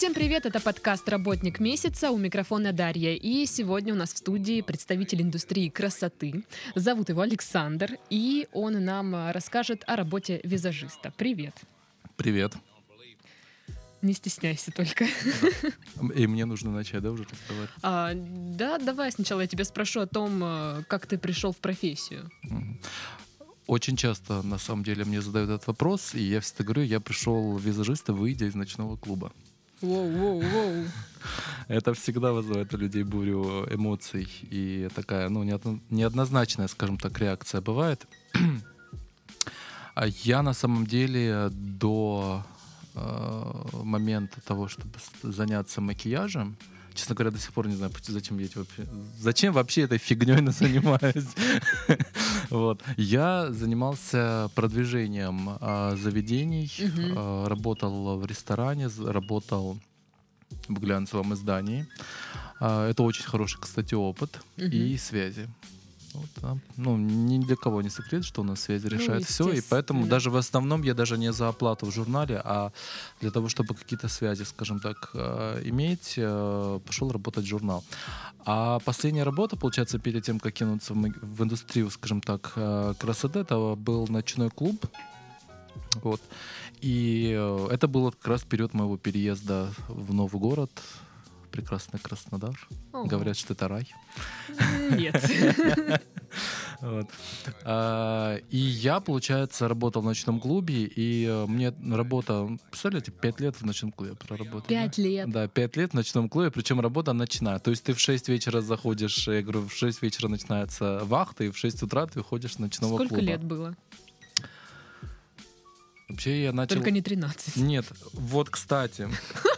Всем привет, это подкаст «Работник месяца», у микрофона Дарья. И сегодня у нас в студии представитель индустрии красоты. Зовут его Александр, и он нам а, расскажет о работе визажиста. Привет. Привет. Не стесняйся только. И мне нужно начать, да, уже разговаривать? А, да, давай сначала я тебя спрошу о том, а, как ты пришел в профессию. Очень часто, на самом деле, мне задают этот вопрос, и я всегда говорю, я пришел визажиста, выйдя из ночного клуба. Воу-воу-воу. Это всегда вызывает у людей бурю эмоций, и такая, ну, неодно- неоднозначная, скажем так, реакция бывает. А я на самом деле до э, момента того, чтобы заняться макияжем, честно говоря, до сих пор не знаю, зачем я вообще, зачем вообще этой фигней занимаюсь. Вот. Я занимался продвижением а, заведений, а, работал в ресторане, работал в глянцевом издании. А, Это очень хороший, кстати, опыт и связи. Вот, а, ну, ни для кого не секрет, что у нас связи решают все, и поэтому даже в основном я даже не за оплату в журнале, а для того, чтобы какие-то связи, скажем так, э, иметь, э, пошел работать в журнал. А последняя работа, получается, перед тем, как кинуться в, индустрию, скажем так, э, красоты, это был ночной клуб. Вот. И это было как раз период моего переезда в новый город, прекрасный Краснодар. Ого. Говорят, что это рай. Нет. Вот. А, И я, получается, работал в ночном клубе, и э, мне работа, представляете, пять лет в ночном клубе проработал. да? Пять лет. Да, пять лет в ночном клубе, причем работа ночная. То есть ты в 6 вечера заходишь, я говорю, в 6 вечера начинается вахта, и в 6 утра ты выходишь с ночного Сколько клуба. лет было? Вообще я начал... Только не 13. Нет, вот, кстати.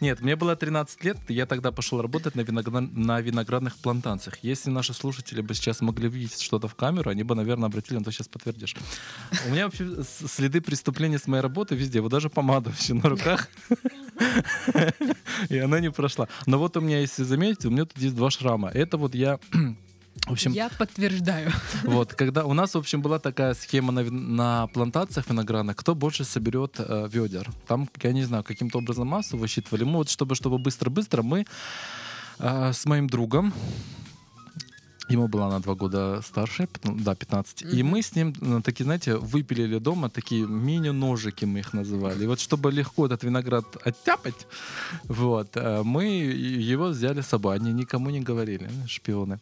Нет, мне было 13 лет, я тогда пошел работать на, виногра- на виноградных плантациях. Если наши слушатели бы сейчас могли видеть что-то в камеру, они бы, наверное, обратили на то, сейчас подтвердишь. У меня вообще следы преступления с моей работы везде, вот даже помада вообще на руках. И она не прошла. Но вот у меня, если заметите, у меня тут есть два шрама. Это вот я... В общем, Я подтверждаю. вот, когда у нас, в общем, была такая схема на, на плантациях виноградных, кто больше соберет э, ведер. Там, я не знаю, каким-то образом массу высчитывали. Мы вот, чтобы, чтобы быстро-быстро, мы э, с моим другом, ему была на два года старше, пятн- да, 15, и Мгм. мы с ним, э, такие, знаете, выпилили дома такие мини-ножики, мы их называли. И вот чтобы легко этот виноград оттяпать, вот, э, мы его взяли с собой. Они никому не говорили, шпионы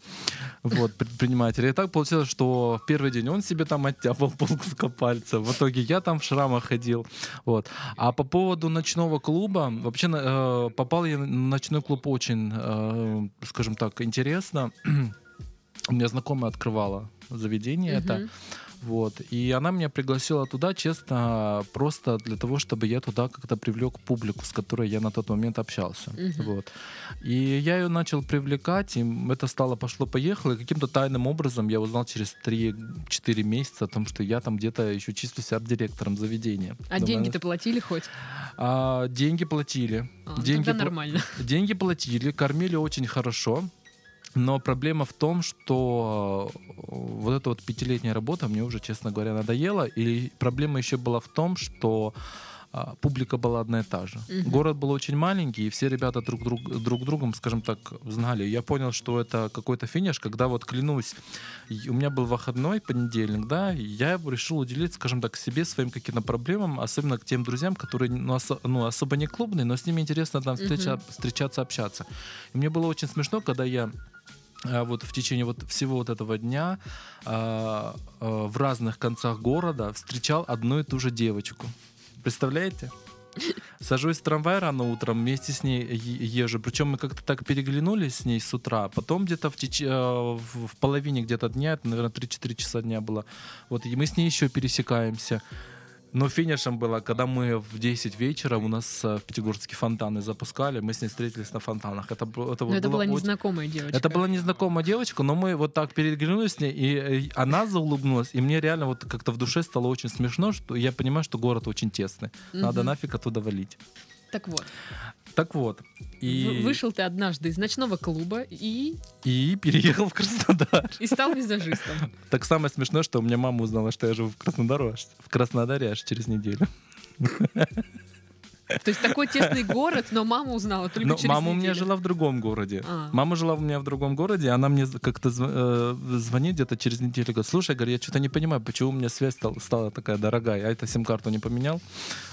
вот, предприниматели. И так получилось, что в первый день он себе там оттяпал полкуска пальца. В итоге я там в шрамах ходил. Вот. А по поводу ночного клуба, вообще э, попал я на ночной клуб очень, э, скажем так, интересно. У меня знакомая открывала заведение это. Мгм. Вот. И она меня пригласила туда, честно, просто для того, чтобы я туда как-то привлек публику, с которой я на тот момент общался. Мгм. Вот. И я ее начал привлекать, и это стало пошло-поехало. И каким-то тайным образом я узнал через 3-4 месяца о том, что я там где-то еще числюсь арт-директором заведения. А деньги-то платили хоть? А, деньги платили. А, деньги, тогда пла- нормально. деньги платили, кормили очень хорошо. Но проблема в том, что э, вот эта вот пятилетняя работа мне уже, честно говоря, надоела. И проблема еще была в том, что а, публика была одна и та же. Мгм. Город был очень маленький, и все ребята друг, друг, друг другом, скажем так, знали. Я понял, что это какой-то финиш, когда вот клянусь, у меня был выходной понедельник, да, я решил уделить, скажем так, себе, своим каким-то проблемам, особенно к тем друзьям, которые ну, осо- ну, особо не клубные, но с ними интересно там встреча- Мгм. встречаться, общаться. И мне было очень смешно, когда я вот в течение вот всего вот этого дня а, а, в разных концах города встречал одну и ту же девочку. Представляете? Сажусь в трамвай рано утром, вместе с ней езжу. Причем мы как-то так переглянулись с ней с утра. Потом где-то в, теч- э, в половине где-то дня, это, наверное, 3-4 часа дня было. Вот, и мы с ней еще пересекаемся. Но финишем было, когда мы в 10 вечера у нас э, в Пятигорске фонтаны запускали, мы с ней встретились на фонтанах. Это, это, вот это была очень- незнакомая девочка. это была незнакомая девочка, но мы вот так переглянулись с ней, и э, она заулыбнулась, и мне реально вот как-то в душе стало очень смешно, что я понимаю, что город очень тесный. Надо Мгм. нафиг оттуда валить. Так вот. Так вот, И, Вышел ты однажды из ночного клуба и, и переехал в Краснодар. и стал визажистом. Так самое смешное, что у меня мама узнала, что я живу в Краснодаре, аж- в Краснодаре аж через неделю. То есть такой тесный город, но мама узнала только Но через мама у меня неделю. жила в другом городе. А. Мама жила у меня в другом городе, она мне как-то э, звонит где-то через неделю, говорит, слушай, говорю, я что-то не понимаю, почему у меня связь стала, стала такая дорогая, я это сим-карту не поменял.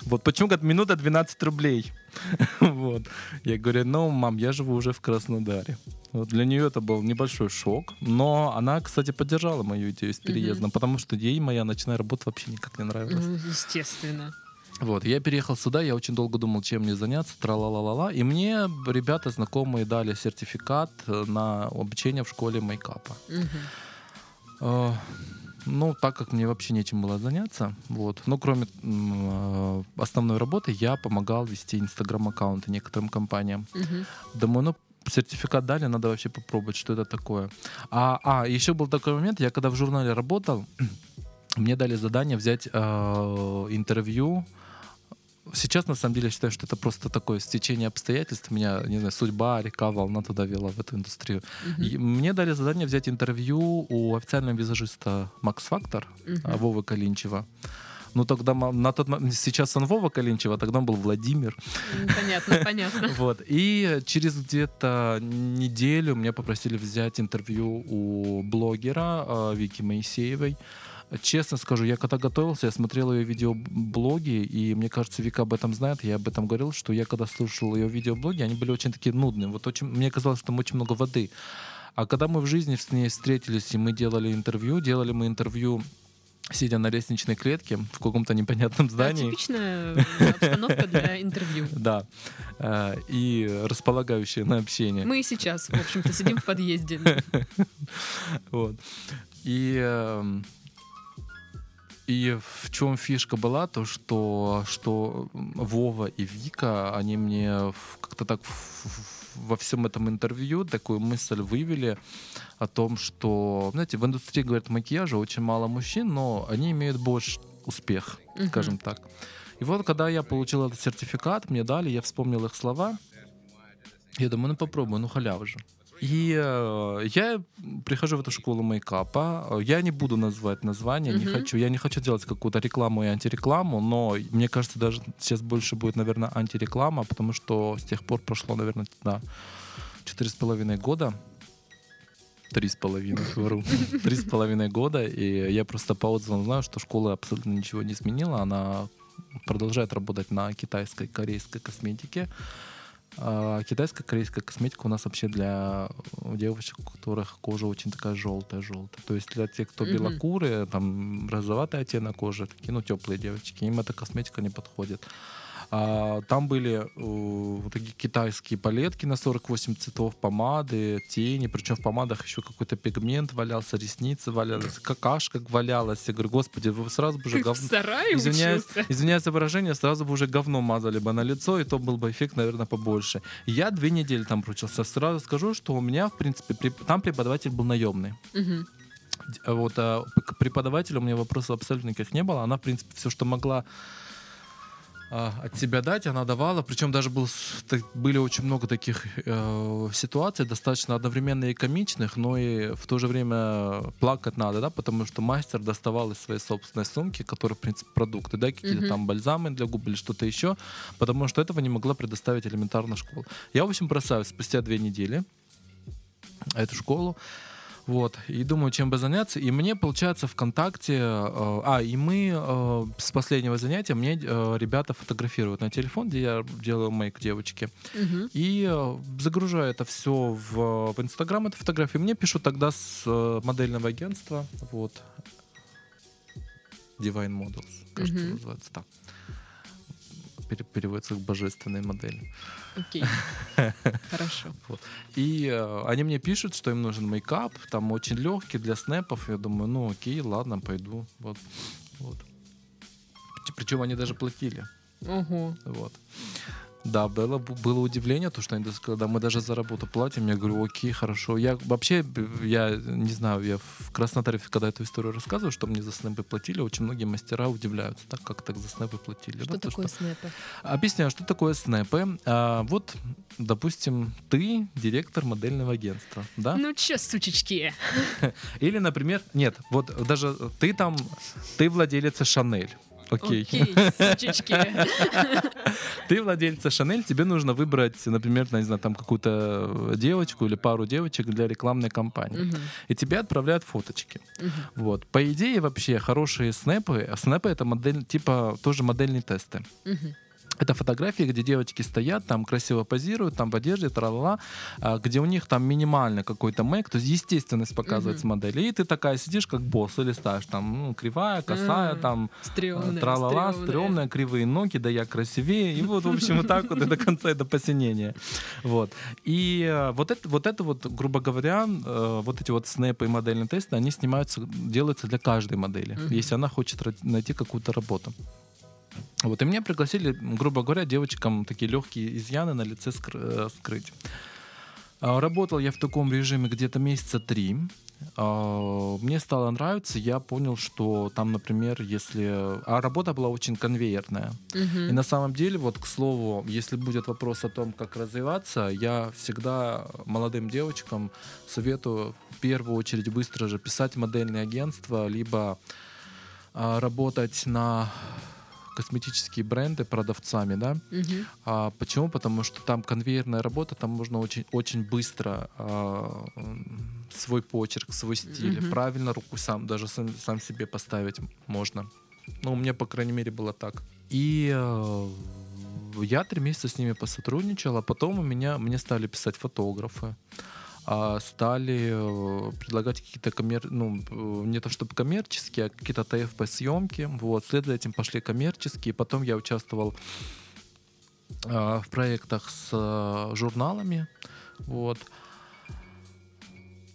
Вот, почему, говорит, минута 12 рублей. Вот. Я говорю, ну, мам, я живу уже в Краснодаре. Вот для нее это был небольшой шок, но она, кстати, поддержала мою идею с переездом, потому что ей моя ночная работа вообще никак не нравилась. Ну, естественно. Вот, я переехал сюда, я очень долго думал, чем мне заняться, тра-ла-ла-ла-ла, и мне ребята знакомые дали сертификат на обучение в школе мейкапа. Э, Ну, так как мне вообще нечем было заняться, вот, ну, кроме э, основной работы, я помогал вести инстаграм-аккаунты некоторым компаниям. Мгм. Думаю, ну, сертификат дали, надо вообще попробовать, что это такое. А, а еще был такой момент, я когда в журнале работал, мне дали задание взять э, интервью. Сейчас, на самом деле, я считаю, что это просто такое стечение обстоятельств. Меня, не знаю, судьба, река, волна туда вела в эту индустрию. Мгм. И мне дали задание взять интервью у официального визажиста Макс Фактор, а, Вовы Калинчева. Ну, тогда на тот момент, сейчас он Вова Калинчева, тогда он был Владимир. М, Понятно, понятно. Вот. И через где-то неделю меня попросили взять интервью у блогера э, Вики Моисеевой. Честно скажу, я когда готовился, я смотрел ее видеоблоги, и мне кажется, Вика об этом знает, я об этом говорил, что я когда слушал ее видеоблоги, они были очень такие нудные. Вот очень, мне казалось, что там очень много воды. А когда мы в жизни с ней встретились, и мы делали интервью, делали мы интервью сидя на лестничной клетке в каком-то непонятном Да, здании. Типичная обстановка для интервью. Да. Э, И располагающее на общение. Мы и сейчас, в общем-то, сидим в подъезде. Вот. И, эм, и в чем фишка была, то что, что Вова и Вика, они мне как-то так во всем этом интервью такую мысль вывели о том, что, знаете, в индустрии, говорят, макияжа очень мало мужчин, но они имеют больше успех, Мгм. скажем так. И вот, когда я получил этот сертификат, мне дали, я вспомнил их слова. Я думаю, ну попробую, ну халява же. И э, я прихожу в эту школу мейкапа. Я не буду назвать название, не Мгм. хочу. Я не хочу делать какую-то рекламу и антирекламу, но мне кажется, даже сейчас больше будет, наверное, антиреклама, потому что с тех пор прошло, наверное, да, четыре с половиной года. Три с половиной, говорю. Три с половиной года. И я просто по отзывам знаю, что школа абсолютно ничего не изменила. Она продолжает работать на китайской, корейской косметике. А китайская, корейская косметика у нас вообще для девочек, у которых кожа очень такая желтая-желтая. То есть для тех, кто Мгм. белокурые, там розоватый оттенок кожи, такие, ну, теплые девочки, им эта косметика не подходит. А, там были э, вот такие китайские палетки на 48 цветов, помады, тени, причем в помадах еще какой-то пигмент валялся, ресницы валялись, какашка валялась. Я говорю, господи, вы сразу бы уже говно... Извиняюсь, извиняюсь за выражение, сразу бы уже говно мазали бы на лицо, и то был бы эффект, наверное, побольше. Я две недели там проучился. Сразу скажу, что у меня, в принципе, преп- там преподаватель был наемный. Д- Вот а, к преподавателю у меня вопросов абсолютно никаких не было. Она, в принципе, все, что могла а, от себя дать, она давала. Причем даже был, так- были очень много таких э, ситуаций, достаточно одновременно и комичных, но и в то же время плакать надо, да, потому что мастер доставал из своей собственной сумки, которые, в принципе, продукты, да, какие-то Мгм. там бальзамы для губ или что-то еще, потому что этого не могла предоставить элементарно школа. Я, в общем, бросаю спустя две недели эту школу. Вот, и думаю, чем бы заняться. И мне, получается, ВКонтакте... э, а, и мы э, с последнего занятия мне э, ребята фотографируют на телефон, где я делаю мейк девочки. Мгм. И э, загружаю это все в, в Инстаграм, эту фотографию. Мне пишут тогда с э, модельного агентства. Вот. Divine Models, кажется, Мгм. называется так. Переводится как божественные модели. Окей. Хорошо. И э, они мне пишут, что им нужен мейкап, там очень легкий для снэпов. Я думаю, ну окей, ладно, пойду. Вот. вот. Причем они даже платили. Ого. Вот. Да, было, было удивление, то, что они сказали, да, мы даже за работу платим. Я говорю, окей, хорошо. Я вообще, я не знаю, я в Краснодаре, когда эту историю рассказываю, что мне за снэпы платили, очень многие мастера удивляются, так как так за снэпы платили. Что да, такое что... снэпы? Объясняю, что такое снэпы. А, вот, допустим, ты директор модельного агентства, да? Ну чё, сучечки? Или, например, нет, вот даже ты там, ты владелица Шанель. Окей. Окей, сучечки. Ты владельца Шанель, тебе нужно выбрать, например, не знаю, там какую-то девочку или пару девочек для рекламной кампании. Мгм, И тебе отправляют фоточки. мгм. Вот. По идее, вообще хорошие снэпы, а снэпы это модель, типа тоже модельные тесты. Мгм. Это фотографии, где девочки стоят, там красиво позируют, там в одежде, тра где у них там минимально какой-то мейк, то есть естественность показывается модели. И ты такая сидишь как босс и листаешь, там ну, кривая, косая, М, там тралала, стрёмная. кривые ноги, да я красивее. И вот, в общем, вот так вот и до конца, и до посинения. Вот. И э, вот это, вот это вот, грубо говоря, э, вот эти вот снэпы и модельные тесты, они снимаются, делаются для каждой модели, Мгм. если она хочет найти какую-то работу. Вот, и меня пригласили, грубо говоря, девочкам такие легкие изъяны на лице скры- э, скрыть. А, Работал я в таком режиме где-то месяца три. А, Мне стало нравиться, я понял, что там, например, если... А работа была очень конвейерная. Мгм. И на самом деле, вот к слову, если будет вопрос о том, как развиваться, я всегда молодым девочкам советую в первую очередь быстро же писать модельные агентства, либо а, работать на косметические бренды продавцами, да. Мгм. А почему? Потому что там конвейерная работа, там можно очень, очень быстро а, свой почерк, свой стиль, Мгм. правильно руку сам, даже сам, сам себе поставить можно. Ну, у меня, по крайней мере, было так. И э, я три месяца с ними посотрудничал, а потом у меня, мне стали писать фотографы, стали э, предлагать какие-то коммер... ну, э, не то чтобы коммерческие, а какие-то ТФП-съемки. Вот, вслед за этим пошли коммерческие. Потом я участвовал а, в проектах с а, журналами. Вот.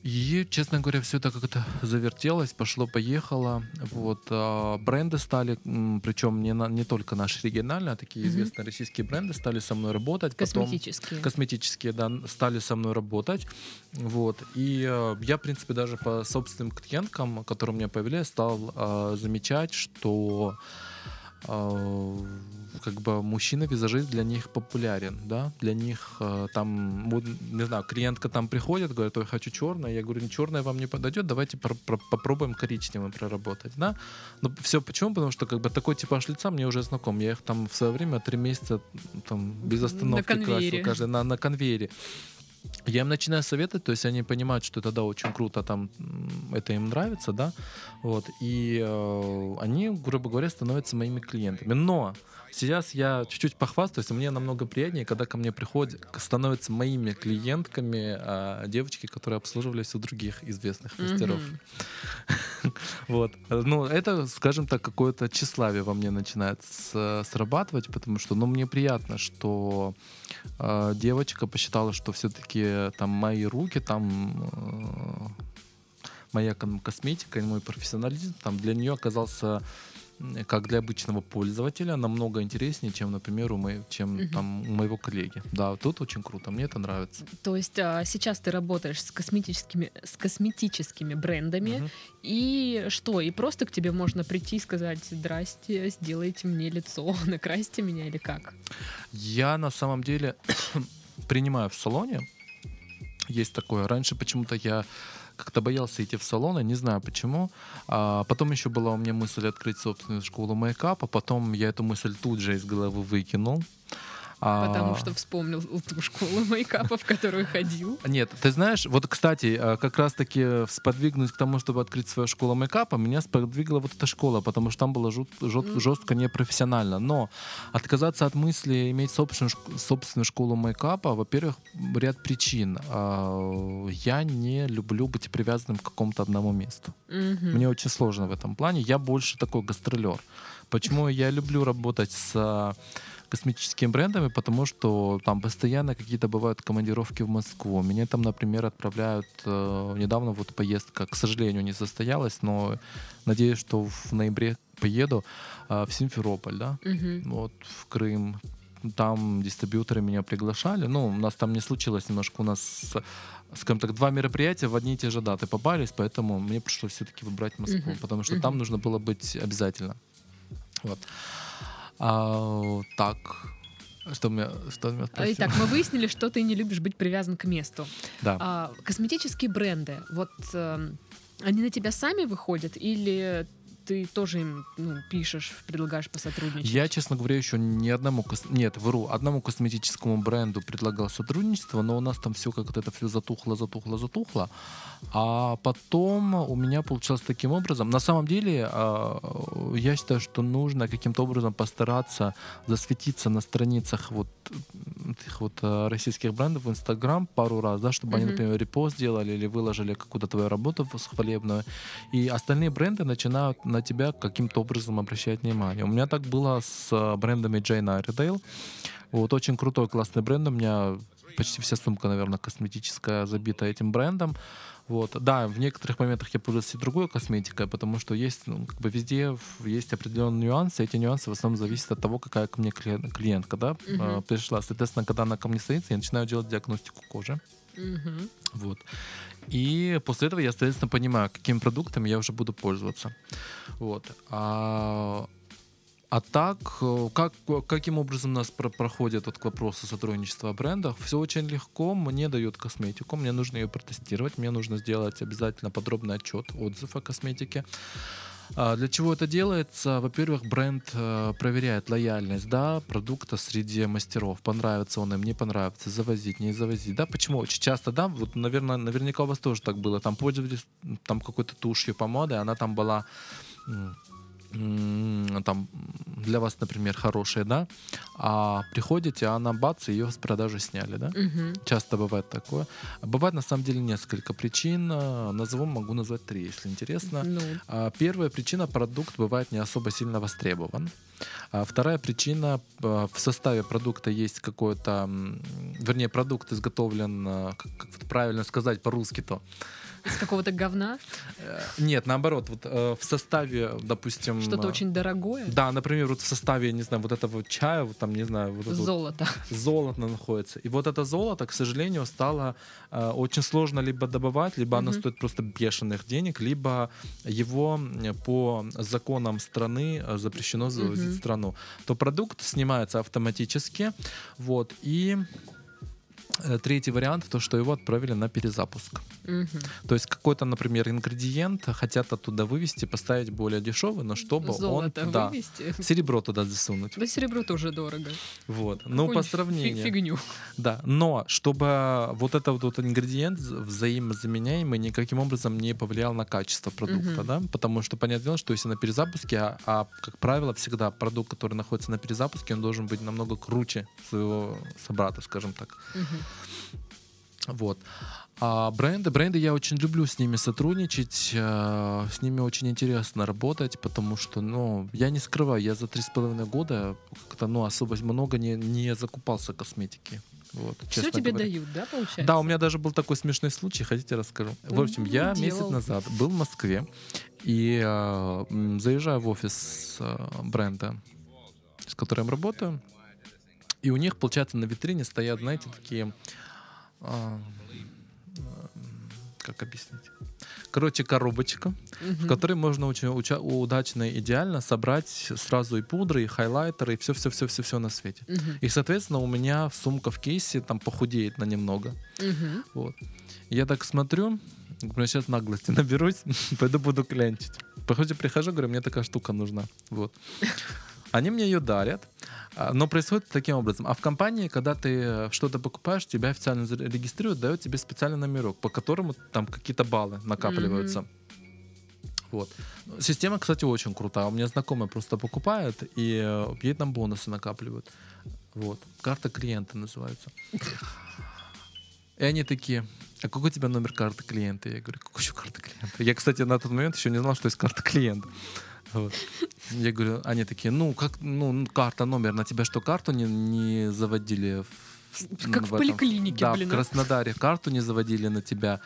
И, честно говоря, все это как-то завертелось, пошло-поехало. Вот, а, бренды стали, причем не, на- не только наши региональные, а такие Мгм. известные российские бренды стали со мной работать. Потом- Косметические. косметические, да, стали со мной работать. Вот. И э, я, в принципе, даже по собственным клиенткам, которые у меня появлялись, стал э, замечать, что э, как бы мужчина-визажист для них популярен, да, для них э, там, вот, не знаю, клиентка там приходит, говорит, ой, хочу черное, я говорю, черное вам не подойдет, давайте пр- пр- попробуем коричневым проработать, да. Но все почему? Потому что как бы такой типаж лица мне уже знаком, я их там в свое время три месяца там без остановки красил, каждый на, на конвейере. Я им начинаю советовать, то есть они понимают, что это да, очень круто, там это им нравится, да, вот, и э, они, грубо говоря, становятся моими клиентами. Но сейчас я чуть-чуть похвастаюсь, мне намного приятнее, когда ко мне приходят, становятся моими клиентками а, девочки, которые обслуживались у других известных мастеров. Вот. Ну, это, скажем так, какое-то тщеславие во мне начинает срабатывать, потому что, ну, мне приятно, что э, девочка посчитала, что все-таки там мои руки, там э, моя косметика и мой профессионализм там для нее оказался как для обычного пользователя намного интереснее, чем, например, у, моей, чем Мгм. там, у моего коллеги. Да, тут очень круто, мне это нравится. То есть а, сейчас ты работаешь с косметическими, с косметическими брендами, Мгм. и что? И просто к тебе можно прийти и сказать, здрасте, сделайте мне лицо, накрасьте меня или как? Я на самом деле принимаю в салоне. Есть такое. Раньше почему-то я как-то боялся идти в салоны, не знаю почему. А потом еще была у меня мысль открыть собственную школу мейкапа, потом я эту мысль тут же из головы выкинул. А, Потому что вспомнил ту школу мейкапа, в которую ходил. Нет, ты знаешь, вот, кстати, э, как раз-таки сподвигнуть к тому, чтобы открыть свою школу мейкапа, меня сподвигла вот эта школа, потому что там было жут- жестко непрофессионально. Но отказаться от мысли иметь собственную, собственную школу мейкапа, во-первых, ряд причин. А, Я не люблю быть привязанным к какому-то одному месту. Мгм. Мне очень сложно в этом плане. Я больше такой гастролер. Почему я люблю работать с а, косметическими брендами? Потому что там постоянно какие-то бывают командировки в Москву. Меня там, например, отправляют... э, недавно вот поездка, к сожалению, не состоялась, но надеюсь, что в ноябре поеду а, в Симферополь, да, Мгм. вот в Крым. там дистрибьюторы меня приглашали. Ну, у нас там не случилось немножко. У нас, скажем так, два мероприятия в одни и те же даты попались, поэтому мне пришлось все-таки выбрать Москву, Мгм. потому что Мгм. там нужно было быть обязательно. Вот. А, так. Что меня, что меня А, спросил? Итак, мы выяснили, что ты не любишь быть привязан к месту. Да. А, косметические бренды, вот эм, они на тебя сами выходят или ты тоже им ну, пишешь, предлагаешь посотрудничать? Я, честно говоря, еще ни одному, кос- нет, вру, одному косметическому бренду предлагал сотрудничество, но у нас там все как-то это все затухло, затухло, затухло. А потом у меня получилось таким образом. На самом деле, а, я считаю, что нужно каким-то образом постараться засветиться на страницах вот этих вот а, российских брендов в Инстаграм пару раз, да, чтобы они, Мгм. например, репост сделали или выложили какую-то твою работу хвалебную. И остальные бренды начинают на тебя каким-то образом обращать внимание. У меня так было с э, брендами Jane Iredale. Вот очень крутой, классный бренд. У меня почти вся сумка, наверное, косметическая забита этим брендом. Вот. Да, в некоторых моментах я пользуюсь и другой косметикой, потому что есть, ну, как бы везде есть определенные нюансы. Эти нюансы в основном зависят от того, какая ко мне клиен- клиентка да, э, пришла. Соответственно, когда она ко мне садится, я начинаю делать диагностику кожи. Мгм. Вот. И после этого я, соответственно, понимаю, какими продуктами я уже буду пользоваться. Вот. А, а так, э, как, каким образом у нас про- проходит вот к вопросу сотрудничества о брендах? Все очень легко. Мне дают косметику, мне нужно ее протестировать, мне нужно сделать обязательно подробный отчет, отзыв о косметике. А Для чего это делается? Во-первых, бренд э, проверяет лояльность да, продукта среди мастеров. Понравится он им, не понравится, завозить, не завозить. Да, почему? Очень часто, да, вот, наверное, наверняка у вас тоже так было. Там пользовались там какой-то тушью, помадой, она там была там для вас, например, хорошая, да, а приходите, а она бац, ее с продажи сняли, да. Мгм. Часто бывает такое. Бывает на самом деле несколько причин. Назову, могу назвать три, если интересно. Ну, А, Первая причина продукт бывает не особо сильно востребован. А вторая причина а, в составе продукта есть какой-то, м, вернее, продукт изготовлен, а, как, правильно сказать по-русски-то. из какого-то говна, Э, Нет, наоборот, вот э, в составе, допустим, что-то э, очень дорогое, Да, например, вот в составе, не знаю, вот этого чая, вот там, не знаю, вот это вот золото. золото находится. И вот это золото, к сожалению, стало э, очень сложно либо добывать, либо оно стоит просто бешеных денег, либо его по законам страны э, запрещено завозить Мгм. в страну. То продукт снимается автоматически, вот, и Третий вариант, то, что его отправили на перезапуск. Мгм. То есть какой-то, например, ингредиент хотят оттуда вывести, поставить более дешевый, но чтобы Золото он... Да, вывести. серебро туда засунуть. Да серебро тоже дорого. Вот. Ну, по сравнению. Фигню. Да, но чтобы вот этот вот ингредиент взаимозаменяемый никаким образом не повлиял на качество продукта, Мгм. да, потому что понятное дело, что если на перезапуске, а, а, как правило всегда продукт, который находится на перезапуске, он должен быть намного круче своего собрата, скажем так. Мгм. Вот. А бренды, бренды я очень люблю с ними сотрудничать, э, с ними очень интересно работать, потому что, ну, я не скрываю, я за три с половиной года как-то, ну, особо много не, не закупался косметики. Вот, Все тебе говоря. дают, да, получается? Да, у меня даже был такой смешной случай, хотите расскажу. В общем, Ну, я делал. месяц назад был в Москве и э, заезжаю в офис э, бренда, с которым работаю, и у них, получается, на витрине стоят, знаете, такие... а, как объяснить? Короче, коробочка, в Мгм. которой можно очень уча- удачно и идеально собрать сразу и пудры, и хайлайтеры, и все-все-все-все-все на свете. Мгм. И, соответственно, у меня сумка в кейсе там похудеет на немного. Мгм. Вот. Я так смотрю, говорю, сейчас наглости наберусь, пойду буду клянчить. Походу, прихожу, говорю, мне такая штука нужна. Вот. Они мне ее дарят, а, но происходит таким образом. А в компании, когда ты э, что-то покупаешь, тебя официально регистрируют, дают тебе специальный номерок, по которому там какие-то баллы накапливаются. Вот. Система, кстати, очень крутая. У меня знакомая просто покупает, и э, ей там бонусы накапливают. Вот. Карта клиента называется. И они такие, а какой у тебя номер карты клиента? Я говорю, какой еще карта клиента? Я, кстати, на тот момент еще не знал, что есть карта клиента. Вот. Я говорю, они такие, ну, как, ну, ну, карта, номер, на тебя что, карту не, не заводили? В, Как в этом? поликлинике, да, блин, в а. Краснодаре карту не заводили на тебя?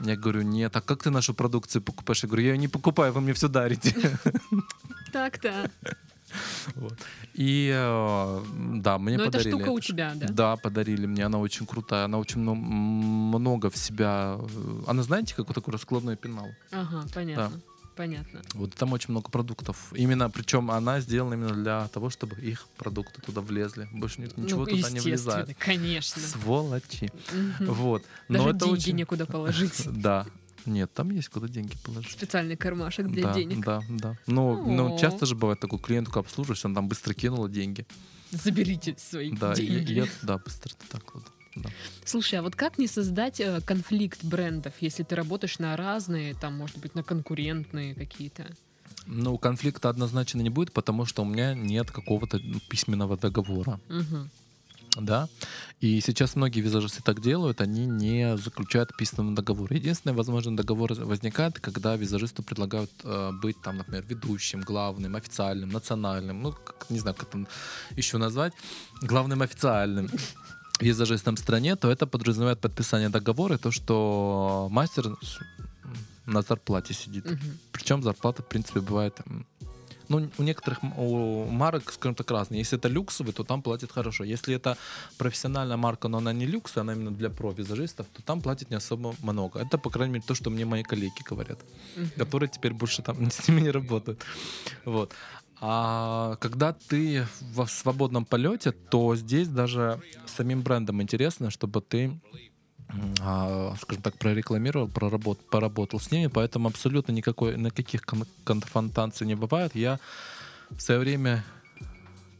Я говорю, нет, а как ты нашу продукцию покупаешь? Я говорю, я ее не покупаю, вы мне все дарите. Так-то. Вот. И э, да, мне Но эта подарили. штука у тебя, да? Да, подарили мне. Она очень крутая. Она очень много в себя. э, Она, знаете, как вот такой раскладной пенал. Ага, понятно. Понятно. Вот там очень много продуктов. Именно, причем она сделана именно для того, чтобы их продукты туда влезли. Больше ни- ничего ну, туда не влезает. конечно. Сволочи. Вот. Даже Но это деньги очень... некуда положить. Да. Нет, там есть куда деньги положить. Специальный кармашек для да, денег. Да, да. Ну, ну, О. часто же бывает такой, клиентку обслуживаешь, он там быстро кинула деньги. Заберите свои Да, и, деньги. и я, да, быстро так вот. Да. Слушай, а вот как не создать э, конфликт брендов, если ты работаешь на разные, там, может быть, на конкурентные какие-то? Ну, конфликта однозначно не будет, потому что у меня нет какого-то ну, письменного договора. Мгм. Да. И сейчас многие визажисты так делают, они не заключают письменный договор. Единственный возможный договор возникает, когда визажисту предлагают э, быть там, например, ведущим, главным, официальным, национальным, ну, как, не знаю, как это еще назвать, главным официальным визажистом в стране, то это подразумевает подписание договора и то, что мастер на зарплате сидит. Мгм. Причем зарплата, в принципе, бывает... Ну, у некоторых у марок, скажем так, разные. Если это люксовый, то там платят хорошо. Если это профессиональная марка, но она не люкс, она именно для про-визажистов, то там платят не особо много. Это, по крайней мере, то, что мне мои коллеги говорят, Мгм. которые теперь больше там с ними не работают. Вот. А когда ты в свободном полете, то здесь даже самим брендом интересно, чтобы ты а, скажем так, прорекламировал, проработ, поработал с ними, поэтому абсолютно никакой, никаких кон- конфронтаций не бывает. Я в свое время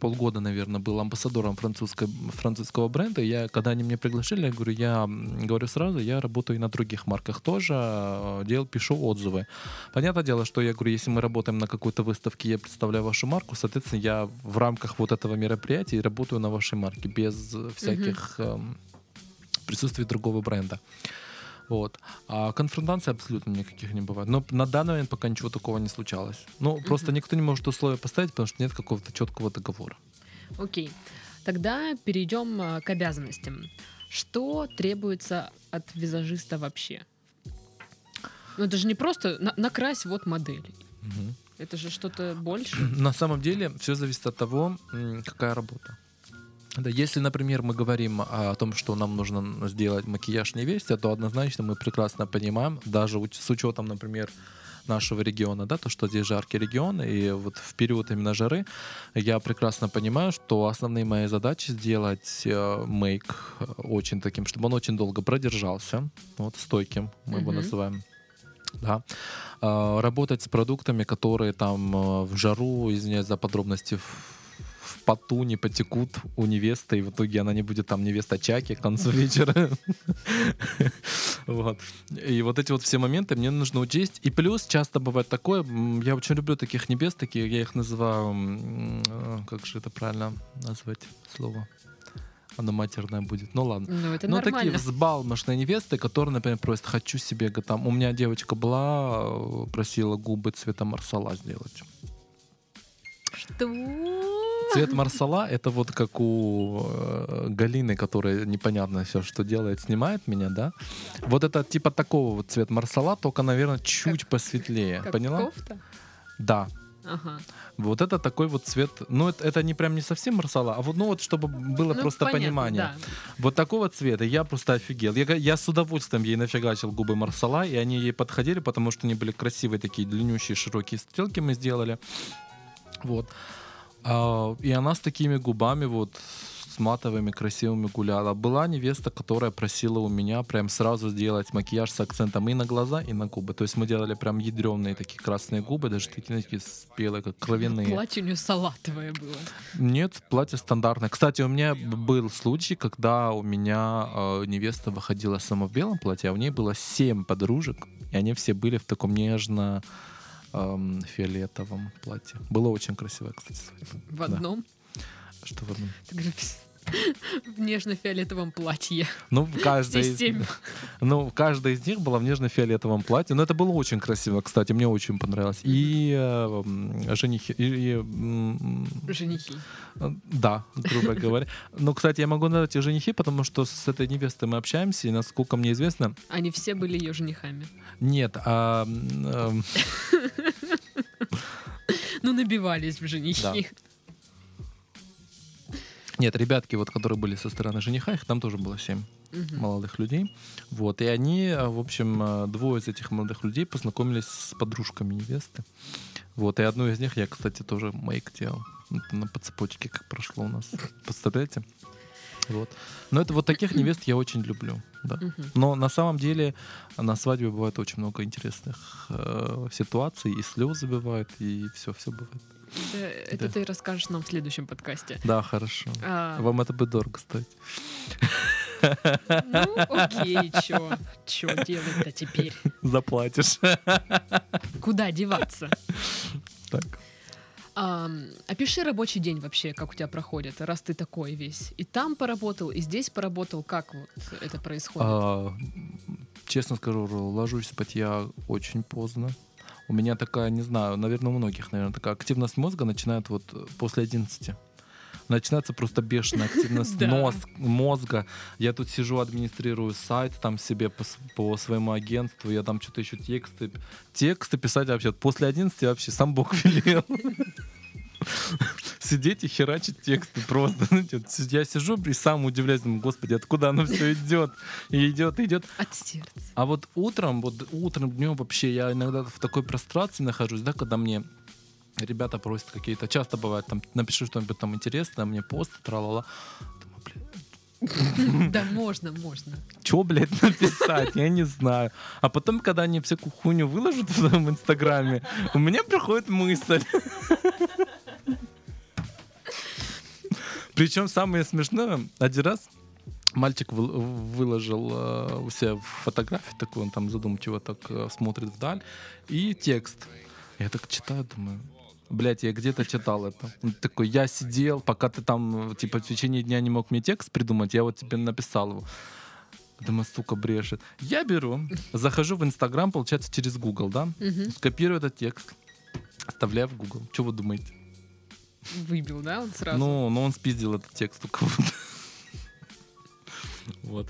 полгода, наверное, был амбассадором французской, французского бренда. Я, когда они меня приглашали, я говорю, я говорю сразу, я работаю и на других марках тоже, э, дел, пишу отзывы. Понятное дело, что я говорю, если мы работаем на какой-то выставке, я представляю вашу марку, соответственно, я в рамках вот этого мероприятия работаю на вашей марке без э, всяких эм, присутствия другого бренда. Вот. А конфронтаций абсолютно никаких не бывает. Но на данный момент пока ничего такого не случалось. Ну, просто Мгм. никто не может условия поставить, потому что нет какого-то четкого договора. Окей. Тогда перейдем а, к обязанностям. Что требуется от визажиста вообще? Ну, это же не просто на- накрась вот модель. Мгм. Это же что-то больше. На самом деле все зависит от того, какая работа. Да, если, например, мы говорим о том, что нам нужно сделать макияж невесте, то однозначно мы прекрасно понимаем, даже с учетом, например, нашего региона, да, то, что здесь жаркий регион, и вот в период именно жары я прекрасно понимаю, что основные мои задачи сделать э, мейк э, очень таким, чтобы он очень долго продержался, вот стойким мы его Мгм. называем, да, А, работать с продуктами, которые там э, в жару, извиняюсь за подробности, в поту не потекут у невесты, и в итоге она не будет там невеста Чаки к концу вечера. Вот. И вот эти вот все моменты мне нужно учесть. И плюс часто бывает такое, я очень люблю таких небес, такие, я их называю, э, как же это правильно назвать слово? Оно матерное будет. Ну ладно. Ну, это Ну, такие взбалмошные невесты, которые, например, просят, хочу себе, там, у меня девочка была, э, просила губы цвета марсала сделать. Что? Цвет марсала — это вот как у э, Галины, которая непонятно все, что делает, снимает меня, да? Вот это типа такого вот цвет марсала, только, наверное, чуть Как- посветлее. Как Поняла? кофта? Да. Ага. Вот это такой вот цвет. Ну, это, это не прям не совсем марсала, а вот, ну вот, чтобы было Ну, просто понятно, понимание. да. Вот такого цвета я просто офигел. Я, я с удовольствием ей нафигачил губы Марсала, и они ей подходили, потому что они были красивые, такие длиннющие, широкие стрелки мы сделали. Вот. А, и она с такими губами вот с матовыми красивыми гуляла. Была невеста, которая просила у меня прям сразу сделать макияж с акцентом и на глаза, и на губы. То есть мы делали прям ядреные такие красные губы, даже такие, такие спелые, как кровяные. Платье у нее салатовое было. Нет, платье стандартное. Кстати, у меня был случай, когда у меня э, невеста выходила сама в белом платье, а у нее было семь подружек, и они все были в таком нежно эм, фиолетовом платье. Было очень красиво, кстати. свадьба. В Да. одном. Что в одном? Ты говоришь, В нежно-фиолетовом платье. Ну, в каждой, из, ну, каждая из них была в нежно-фиолетовом платье. Но это было очень красиво, кстати, мне очень понравилось. И э, женихи... И, и, Женихи. Э, Да, грубо говоря. Но, кстати, я могу назвать их женихи, потому что с этой невестой мы общаемся, и насколько мне известно, Они все были ее женихами. нет, а, м, эм, Ну, набивались в женихи. Да. Нет, ребятки, вот, которые были со стороны жениха, их там тоже было семь Мгм. молодых людей. Вот, и они, а, в общем, а, двое из этих молодых людей познакомились с подружками невесты. Вот, и одну из них я, кстати, тоже мейк делал. Это на подцепочке как прошло у нас. Представляете? Вот. Но это вот таких невест я очень люблю. Да. Мгм. Но на самом деле на свадьбе бывает очень много интересных э, ситуаций, и слезы бывают, и все-все бывает. Это, это Да. ты расскажешь нам в следующем подкасте. Да, хорошо. А, Вам это будет дорого стоить. Ну, окей, чё? Чё делать-то теперь? Заплатишь. Куда деваться? Так. Ам, опиши рабочий день вообще, как у тебя проходит, раз ты такой весь. И там поработал, и здесь поработал. Как вот это происходит? А, честно скажу, ложусь спать я очень поздно. У меня такая, не знаю, наверное, у многих, наверное, такая активность мозга начинает вот э, после 11. Начинается просто бешеная активность нос- мозга. Я тут сижу, администрирую сайт там себе по, по своему агентству, я там что-то еще тексты. Тексты писать вообще после 11 вообще сам Бог велел. Сидеть и херачить тексты просто. Вот си- Я сижу и сам удивляюсь, думаю, господи, откуда оно все идет? И идет, и идет. От сердца. А вот утром, вот утром, днем вообще я иногда в такой прострации нахожусь, да, когда мне ребята просят какие-то, часто бывает, там, напиши что-нибудь там интересное, мне пост, тралала. Да, можно, можно. что, блядь, написать, я не знаю. А потом, когда они всякую хуйню выложат в своем инстаграме, у меня приходит мысль. Причем самое смешное, один раз мальчик вы- выложил э, у себя фотографию такую, он там задумчиво так э, смотрит вдаль, и текст. Я так читаю, думаю, блядь, я где-то читал это. Он такой, я сидел, пока ты там, типа, в течение дня не мог мне текст придумать, я вот тебе написал его. Думаю, сука, брешет. Я беру, захожу в Инстаграм, получается, через Google, да? Мгм. Скопирую этот текст, оставляю в Google. Что вы думаете? Выбил, да, он сразу? Ну, но он спиздил этот текст у кого-то. Вот.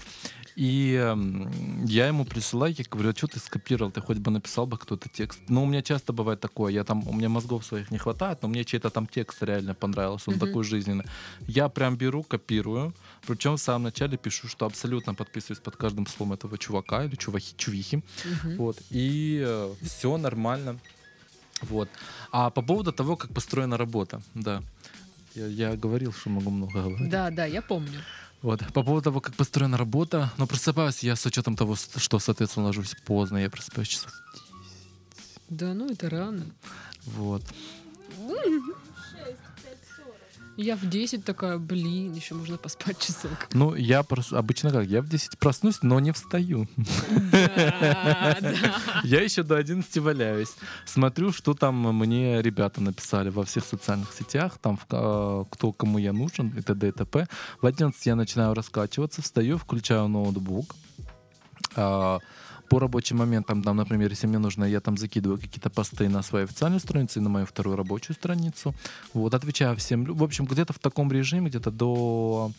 И эм, я ему присылаю, я говорю, а что ты скопировал, ты хоть бы написал бы кто-то текст. Ну, у меня часто бывает такое, я там, у меня мозгов своих не хватает, но мне чей-то там текст реально понравился, он Мгм. такой жизненный. Я прям беру, копирую, причем в самом начале пишу, что абсолютно подписываюсь под каждым словом этого чувака или чувахи, чувихи. Мгм. Вот. И все нормально. Вот. А по поводу того, как построена работа, да. Я, я говорил, что могу много говорить. Да, да, я помню. Вот. По поводу того, как построена работа, но просыпаюсь я с учетом того, что, соответственно, ложусь поздно, я просыпаюсь часов. Да, ну это рано. Вот. Я в 10 такая, блин, еще можно поспать часок. Ну, я прос- обычно как? Я в 10 проснусь, но не встаю. Я еще до 11 валяюсь. Смотрю, что там мне ребята написали во всех социальных сетях, там в- э, кто кому я нужен, и т.д. и т.п. В 11 я начинаю раскачиваться, встаю, включаю ноутбук. По рабочим моментам, там, например, если мне нужно, я там закидываю какие-то посты на свою официальную страницу и на мою вторую рабочую страницу. Вот, отвечаю всем. В общем, где-то в таком режиме, где-то до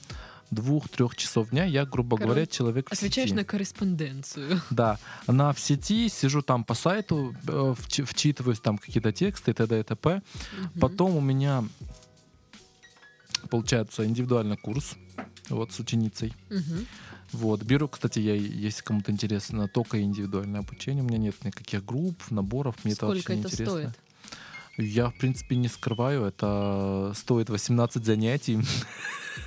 двух-трех часов дня я, грубо Короче, говоря, человек в Отвечаешь сети. на корреспонденцию. Да, на в сети сижу там по сайту, э, вчи- вчитываюсь там какие-то тексты и т.д. и т.п. Мгм. Потом у меня получается индивидуальный курс вот с ученицей. Мгм. Вот. Беру, кстати, я, если кому-то интересно, только индивидуальное обучение. У меня нет никаких групп, наборов, мне это Сколько вообще не это интересно. стоит? Я, в принципе, не скрываю, это стоит 18 занятий.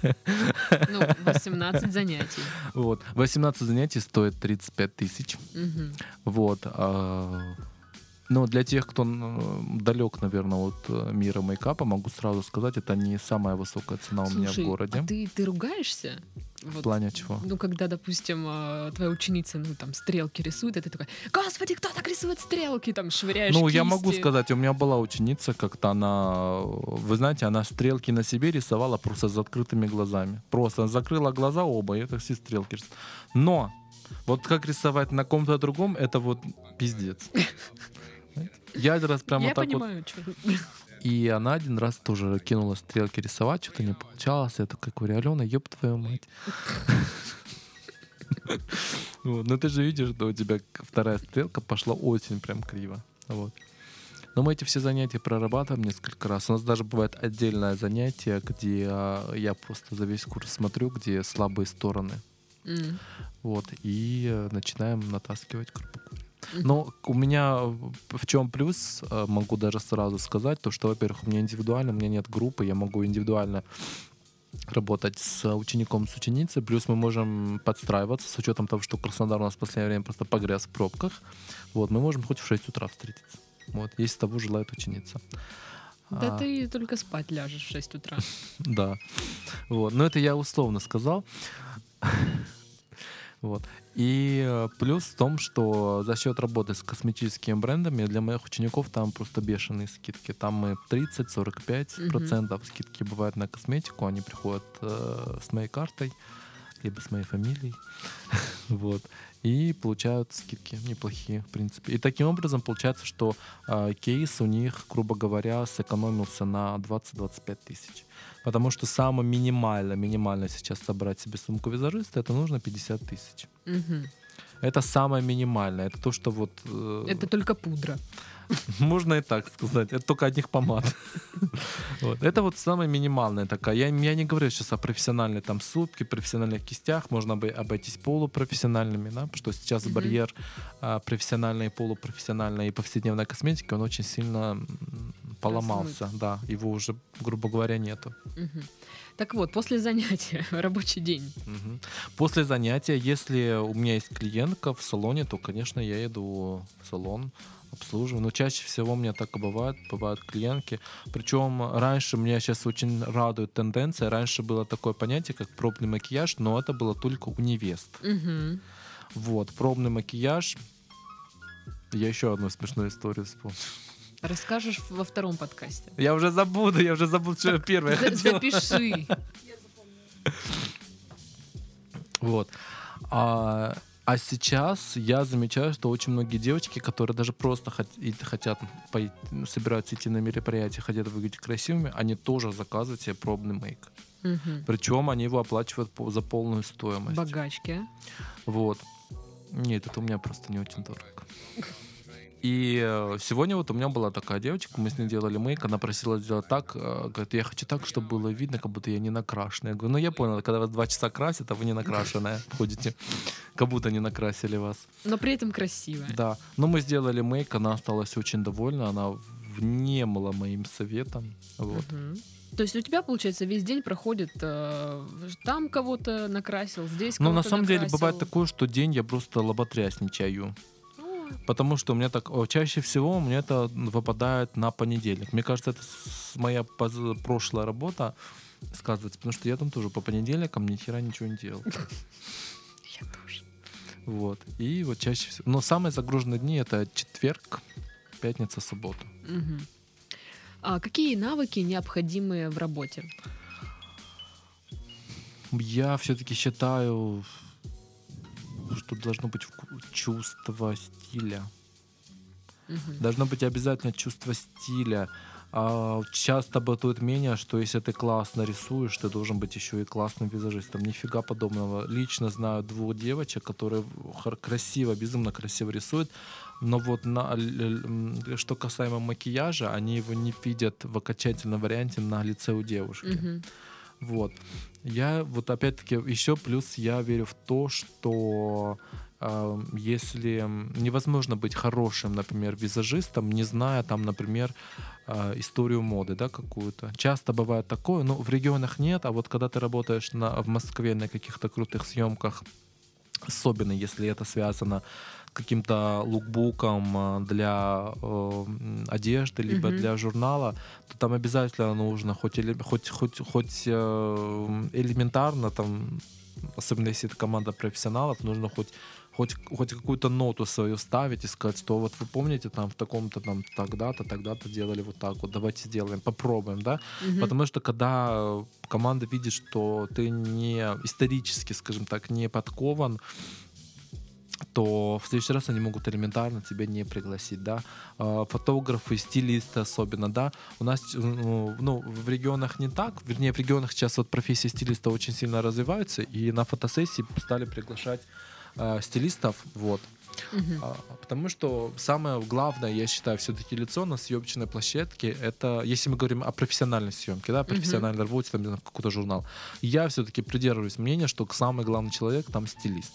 Ну, 18 занятий. Вот. 18 занятий стоит 35 тысяч. Мгм. Вот. Но для тех, кто далек, наверное, от э, мира мейкапа, могу сразу сказать, это не самая высокая цена у меня в Слушай, городе. а ты, ты ругаешься? В Вот, плане чего? ну, когда, допустим, а, твоя ученица, ну, там, стрелки рисует, и ты такой, господи, кто так рисует стрелки? Там, швыряешь Ну, я могу кисти. сказать, у меня была ученица, как-то она, вы знаете, она стрелки на себе рисовала просто с открытыми глазами. Просто закрыла глаза оба, и это все стрелки. Но вот как рисовать на ком-то другом, это вот пиздец. Я один раз прямо Я так вот понимаю, что... И она один раз тоже кинула стрелки рисовать, что-то не получалось. Я такой говорю, Алена, ёб твою мать. Вот, Ну ты же видишь, что у тебя вторая стрелка пошла очень прям криво. Вот. Но мы эти все занятия прорабатываем несколько раз. У нас даже бывает отдельное занятие, где а, я просто за весь курс смотрю, где слабые стороны. М. Вот, и э, начинаем натаскивать грубо говоря. Но у меня в чем плюс, э, могу даже сразу сказать, то что, во-первых, у меня индивидуально, у меня нет группы, я могу индивидуально работать с учеником, с ученицей, плюс мы можем подстраиваться с учетом того, что Краснодар у нас в последнее время просто погряз в пробках. Вот, мы можем хоть в 6 утра встретиться. Вот, если того желает ученица. Да А, ты только спать ляжешь в 6 утра. Да. Вот. Но это я условно сказал. Вот. И э, плюс в том, что за счет работы с косметическими брендами для моих учеников там просто бешеные скидки. Там мы 30-45% процентов скидки бывают на косметику. Они приходят э, с моей картой, либо с моей фамилией. вот. И получают скидки неплохие, в принципе. И таким образом получается, что э, кейс у них, грубо говоря, сэкономился на 20-25 тысяч. Потому что самое минимально, минимально сейчас собрать себе сумку визажиста, это нужно 50 тысяч. Мгм. Это самое минимальное. Это то, что вот... э, Это только пудра. Можно и так сказать. Это только одних помад. Вот. Это вот самая минимальная такая. Я, я не говорю сейчас о профессиональной там супке, профессиональных кистях. Можно бы обойтись полупрофессиональными, да, потому что сейчас Мгм. барьер а, профессиональной, полупрофессиональной и повседневной косметики, он очень сильно поломался. Да, его уже, грубо говоря, нету. Мгм. Так вот, после занятия, рабочий день. Мгм. После занятия, если у меня есть клиентка в салоне, то, конечно, я иду в салон, обслуживаю. Но чаще всего у меня так и бывает, бывают клиентки. Причем раньше меня сейчас очень радует тенденция. Раньше было такое понятие, как пробный макияж, но это было только у невест. Мгм. Вот, пробный макияж. Я еще одну смешную историю вспомнил. Расскажешь во втором подкасте. Я уже забуду, я уже забыл, что первое За-. Запиши. Вот. А, а сейчас я замечаю, что очень многие девочки, которые даже просто хот- хотят, пой- собираются идти на мероприятие, хотят выглядеть красивыми, они тоже заказывают себе пробный мейк. Мгм. Причем они его оплачивают по- за полную стоимость. Богачки. Вот. Нет, это у меня просто не очень дорого. И э, сегодня вот у меня была такая девочка, мы с ней делали мейк, она просила сделать так, э, говорит, я хочу так, чтобы было видно, как будто я не накрашенная. Я говорю, ну я понял, когда вас два часа красят, а вы не накрашенная ходите, как будто не накрасили вас. Но при этом красивая. Да, но мы сделали мейк, она осталась очень довольна, она внемла моим советом. Вот. То есть у тебя, получается, весь день проходит, э, там кого-то накрасил, здесь кого-то на самом деле накрасил. бывает такое, что день я просто лоботрясничаю. Потому что у меня так, чаще всего у меня это выпадает на понедельник. Мне кажется, это моя поз- прошлая работа сказывается, потому что я там тоже по понедельникам ни хера ничего не делал. я тоже. Вот. И вот чаще всего. Но самые загруженные дни это четверг, пятница, суббота. Мгм. А какие навыки необходимы в работе? Я все-таки считаю, что должно быть чувство стиля. Мгм. Должно быть обязательно чувство стиля. А, часто бытует мнение, что если ты классно рисуешь, ты должен быть еще и классным визажистом. Нифига подобного. Лично знаю двух девочек, которые красиво, безумно красиво рисуют, но вот на, что касаемо макияжа, они его не видят в окончательном варианте на лице у девушки. Мгм. Вот. Я вот опять-таки еще плюс я верю в то, что э, если невозможно быть хорошим, например, визажистом, не зная там, например, э, историю моды, да, какую-то. Часто бывает такое, но в регионах нет, а вот когда ты работаешь на, в Москве на каких-то крутых съемках, особенно если это связано с каким-то лукбуком э, для э, одежды, либо Мгм. для журнала, то там обязательно нужно хоть, эле- хоть, хоть, хоть э, элементарно, там, особенно если это команда профессионалов, нужно хоть хоть, хоть какую-то ноту свою ставить и сказать, что вот вы помните, там в таком-то там тогда-то, тогда-то делали вот так вот, давайте сделаем, попробуем, да? Мгм. Потому что когда э, команда видит, что ты не исторически, скажем так, не подкован, то в следующий раз они могут элементарно тебя не пригласить, да. А, Фотографы, стилисты особенно, да. У нас, э, ну, в регионах не так, вернее, в регионах сейчас вот профессия стилиста очень сильно развивается, и на фотосессии стали приглашать э, стилистов, вот. Мгм. А, Потому что самое главное, я считаю, все-таки лицо на съемочной площадке, это, если мы говорим о профессиональной съемке, да, профессиональной работе, там, не знаю, в какой-то журнал, я все-таки придерживаюсь мнения, что самый главный человек там стилист.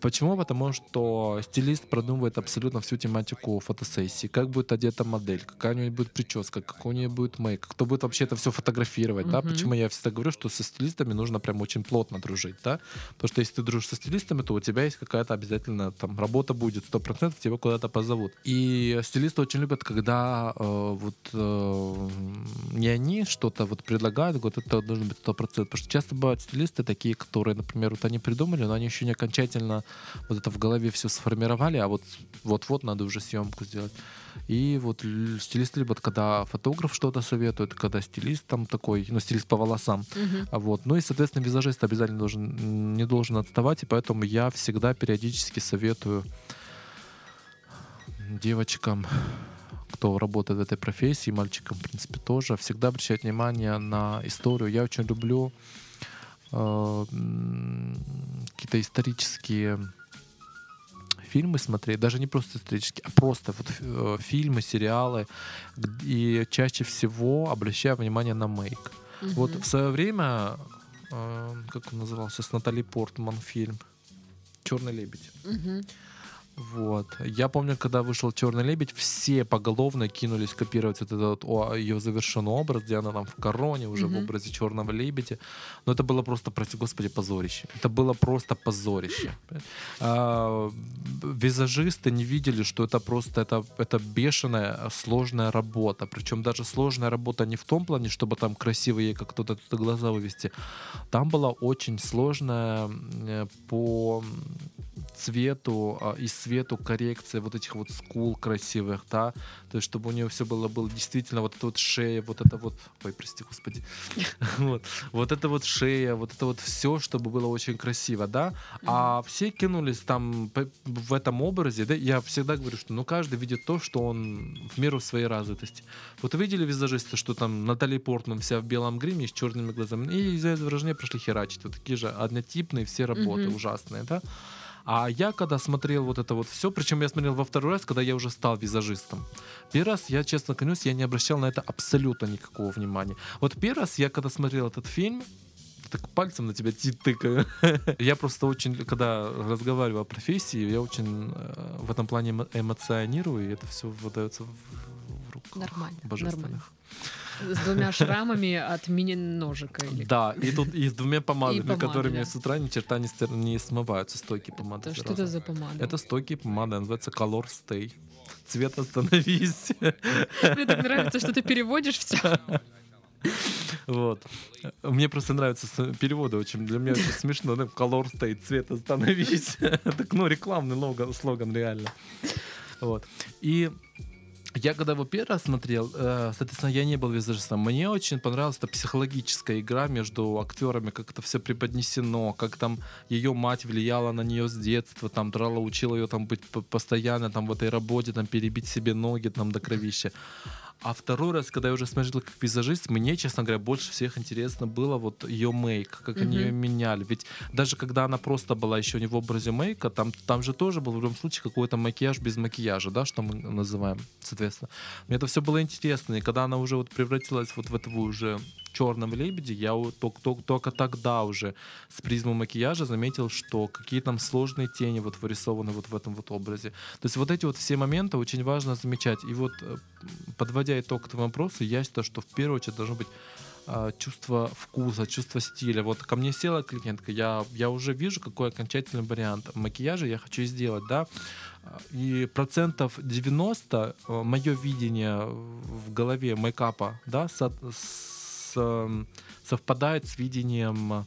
Почему? Потому что стилист продумывает абсолютно всю тематику фотосессии. Как будет одета модель, какая у нее будет прическа, какой у нее будет мейк, кто будет вообще это все фотографировать. Да? Мгм. Почему я всегда говорю, что со стилистами нужно прям очень плотно дружить. Да? Потому что если ты дружишь со стилистами, то у тебя есть какая-то обязательно там работа будет, сто процентов тебя куда-то позовут. И стилисты очень любят, когда э, вот э, не они что-то вот предлагают, вот это должно быть сто процентов. Потому что часто бывают стилисты такие, которые, например, вот они придумали, но они еще не окончательно вот это в голове все сформировали, а вот вот-вот надо уже съемку сделать. И вот л- стилисты любят, когда фотограф что-то советует, когда стилист там такой, ну, стилист по волосам, а Вот. Ну и, соответственно, визажист обязательно должен, не должен отставать, и поэтому я всегда периодически советую девочкам, кто работает в этой профессии, мальчикам, в принципе, тоже, всегда обращать внимание на историю. Я очень люблю какие-то исторические фильмы смотреть, даже не просто исторические, а просто вот э, фильмы, сериалы, и чаще всего обращаю внимание на мейк. Вот Мгм. в свое время, э, как он назывался, с Натали Портман фильм Черный лебедь. Мгм. Вот. Я помню, когда вышел Черный лебедь, все поголовно кинулись копировать вот этот вот, ее завершенный образ, где она там в короне, уже в Мгм. образе черного лебедя. Но это было просто, прости господи, позорище. Это было просто позорище. А, визажисты не видели, что это просто это, это бешеная, сложная работа. Причем даже сложная работа не в том плане, чтобы там красиво ей как кто-то тут глаза вывести. Там была очень сложная э, по цвету а, и свету коррекция вот этих вот скул красивых, да, то есть чтобы у нее все было, было действительно вот эта вот шея, вот это вот, ой, прости, господи, вот, вот это вот шея, вот это вот все, чтобы было очень красиво, да, а все кинулись там в этом образе, да, я всегда говорю, что ну каждый видит то, что он в меру своей развитости. Вот увидели визажисты, что там Натали Портман вся в белом гриме с черными глазами, и из-за изображения пошли херачить, вот такие же однотипные все работы ужасные, да. А я когда смотрел вот это вот все, причем я смотрел во второй раз, когда я уже стал визажистом. Первый раз, я честно клянусь, я не обращал на это абсолютно никакого внимания. Вот первый раз я когда смотрел этот фильм, так пальцем на тебя тыкаю. Я просто очень, когда разговариваю о профессии, я очень э, в этом плане эмо- эмоционирую, и это все выдается в, руку Нормально, божественных. С двумя шрамами от мини-ножика. или Да, и тут и с двумя помадами, помады, которыми да. с утра ни черта не, не смываются, стойкие помады. Это что это за помада? Это стойкие помады, называется Color Stay. Цвет остановись. Мне так нравится, что ты переводишь все. Вот. Мне просто нравятся переводы очень. Для меня очень смешно. да, Color Stay, цвет остановись. Так, ну, рекламный логан, слоган реально. Вот. И я когда его первый раз смотрел, э, соответственно, я не был визажистом. Мне очень понравилась эта психологическая игра между актерами, как это все преподнесено, как там ее мать влияла на нее с детства, там драла, учила ее там быть постоянно там в этой работе, там перебить себе ноги там до кровища. А второй раз, когда я уже смотрел как визажист, мне, честно говоря, больше всех интересно было вот ее мейк, как они Мгм. ее меняли. Ведь даже когда она просто была еще не в образе мейка, там, там же тоже был в любом случае какой-то макияж без макияжа, да, что мы называем, соответственно. Мне это все было интересно. И когда она уже вот превратилась вот в этого уже черного лебедя, я только, только, только тогда уже с призмы макияжа заметил, что какие там сложные тени вот вырисованы вот в этом вот образе. То есть вот эти вот все моменты очень важно замечать. И вот э, подводя итог к этому вопросу, я считаю, что в первую очередь должно быть а, чувство вкуса, чувство стиля. Вот ко мне села клиентка, я, я уже вижу, какой окончательный вариант макияжа я хочу сделать, да, и процентов 90 мое видение в голове мейкапа, да, со- с- совпадает с видением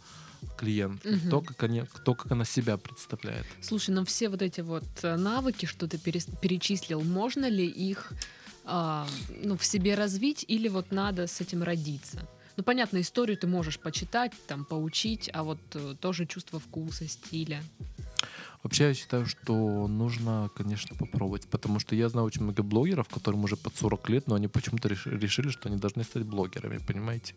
клиента, Мгм. то, как они, то, как она себя представляет. Слушай, ну все вот эти вот э, навыки, что ты перес- перечислил, можно ли их а, ну, в себе развить или вот надо с этим родиться? Ну, понятно, историю ты можешь почитать, там, поучить, а вот э, тоже чувство вкуса, стиля. Вообще я считаю, что нужно, конечно, попробовать, потому что я знаю очень много блогеров, которым уже под 40 лет, но они почему-то решили, что они должны стать блогерами, понимаете?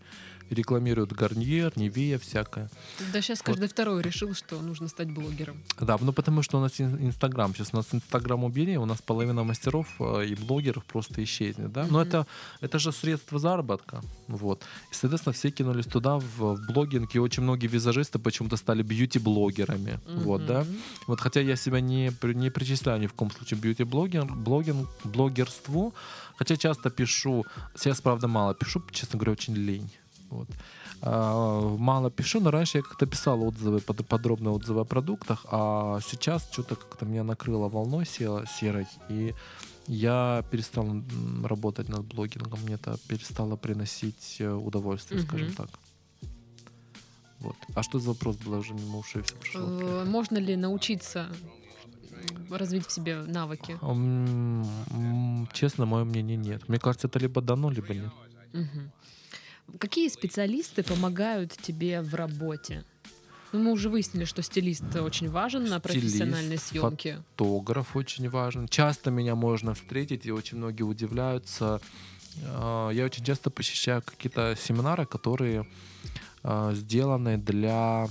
Рекламируют Гарниер, Невея, всякое. Да сейчас вот. каждый второй решил, что нужно стать блогером. Да, ну потому что у нас Инстаграм, сейчас у нас Инстаграм убери, у нас половина мастеров э, и блогеров просто исчезнет, да? Mm-hmm. Но это, это же средство заработка, вот. И, соответственно, все кинулись туда, в, в блогинг, и очень многие визажисты почему-то стали бьюти-блогерами, mm-hmm. вот, да? Вот хотя я себя не, не причисляю ни в коем случае бьюти-блогер, блогинг, блогерству, хотя часто пишу, сейчас, правда, мало пишу, честно говоря, очень лень. Вот. А, мало пишу, но раньше я как-то писал отзывы, подробные отзывы о продуктах, а сейчас что-то как-то меня накрыло волной серой, и я перестал работать над блогингом, мне это перестало приносить э, удовольствие, mm-hmm. скажем так. Вот. А что за вопрос был уже мимо ушей все прошло? Э, можно ли научиться развить в себе навыки? Честно, мое мнение нет. Мне кажется, это либо дано, либо нет. Угу. Какие специалисты помогают тебе в работе? Ну, мы уже выяснили, что стилист очень важен на профессиональной съемке. Фотограф очень важен. Часто меня можно встретить, и очень многие удивляются. А, я очень часто посещаю какие-то семинары, которые а, сделаны для,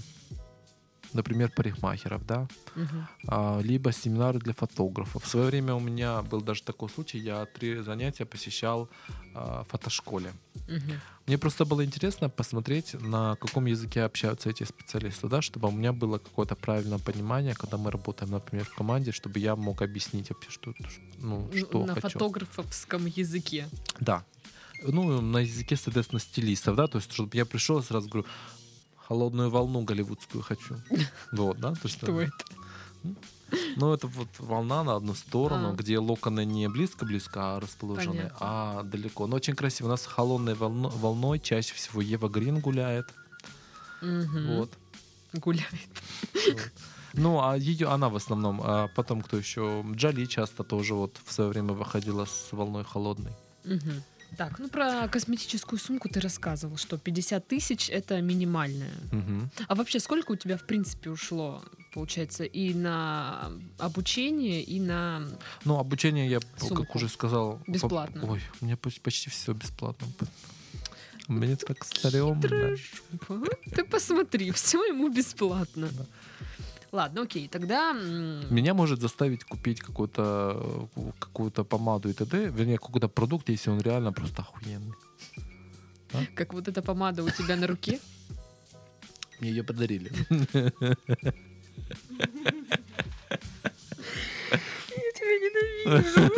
например, парикмахеров, да, угу. либо семинары для фотографов. В свое время у меня был даже такой случай, я три занятия посещал в фотошколе. Угу. Мне просто было интересно посмотреть, на каком языке общаются эти специалисты, да, чтобы у меня было какое-то правильное понимание, когда мы работаем, например, в команде, чтобы я мог объяснить вообще, что, ну, что На хочу. фотографовском языке. Да, ну, на языке, соответственно, стилистов, да, то есть, чтобы я пришел и сразу говорю, холодную волну голливудскую хочу. Вот, да? То, что, это? Ну, это вот волна на одну сторону, а. где локоны не близко-близко а расположены, Понятно. а далеко. Но очень красиво. У нас холодной волно, волной чаще всего Ева Грин гуляет. Угу. Вот. Гуляет. Вот. Ну, а ее, она в основном. А потом кто еще? Джоли часто тоже вот в свое время выходила с волной холодной. Угу. Так, ну про косметическую сумку ты рассказывал, что 50 тысяч это минимальная. Угу. А вообще сколько у тебя в принципе ушло, получается, и на обучение, и на Ну, обучение я, сумку. как уже сказал... Бесплатно. Ой, у меня почти все бесплатно. Мне так стрёмно. Ты посмотри, все ему бесплатно. Да. Ладно, окей, тогда... Меня может заставить купить какую-то какую-то помаду и т.д., вернее, какой-то продукт, если он реально просто охуенный. А? Как вот эта помада у тебя на руке? Мне ее подарили. Я тебя ненавижу.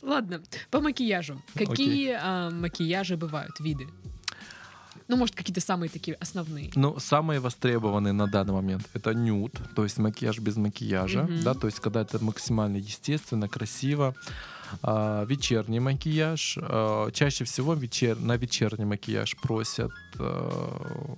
Ладно, по макияжу. Какие а, макияжи бывают, виды? Ну, может, какие-то самые такие основные. Ну, самые востребованные на данный момент это нюд, то есть макияж без макияжа, mm-hmm. да, то есть когда это максимально естественно, красиво. А, вечерний макияж. А, чаще всего вечер... на вечерний макияж просят а,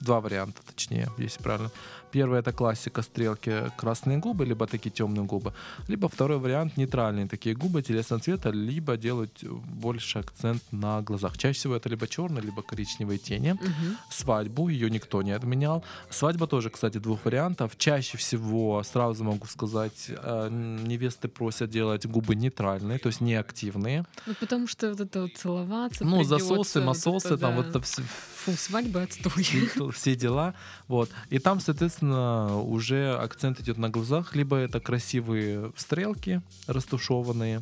два варианта, точнее, если правильно. Первый это классика стрелки красные губы, либо такие темные губы. Либо второй вариант нейтральные такие губы телесного цвета, либо делать больше акцент на глазах. Чаще всего это либо черные, либо коричневые тени. Угу. Свадьбу ее никто не отменял. Свадьба тоже, кстати, двух вариантов. Чаще всего, сразу могу сказать, э, невесты просят делать губы нейтральные, то есть неактивные. Ну, потому что вот это вот целоваться Ну, засосы, масосы, там да. вот это все... Фу, свадьба отстой. Все дела. Вот. И там, соответственно, уже акцент идет на глазах, либо это красивые стрелки растушеванные,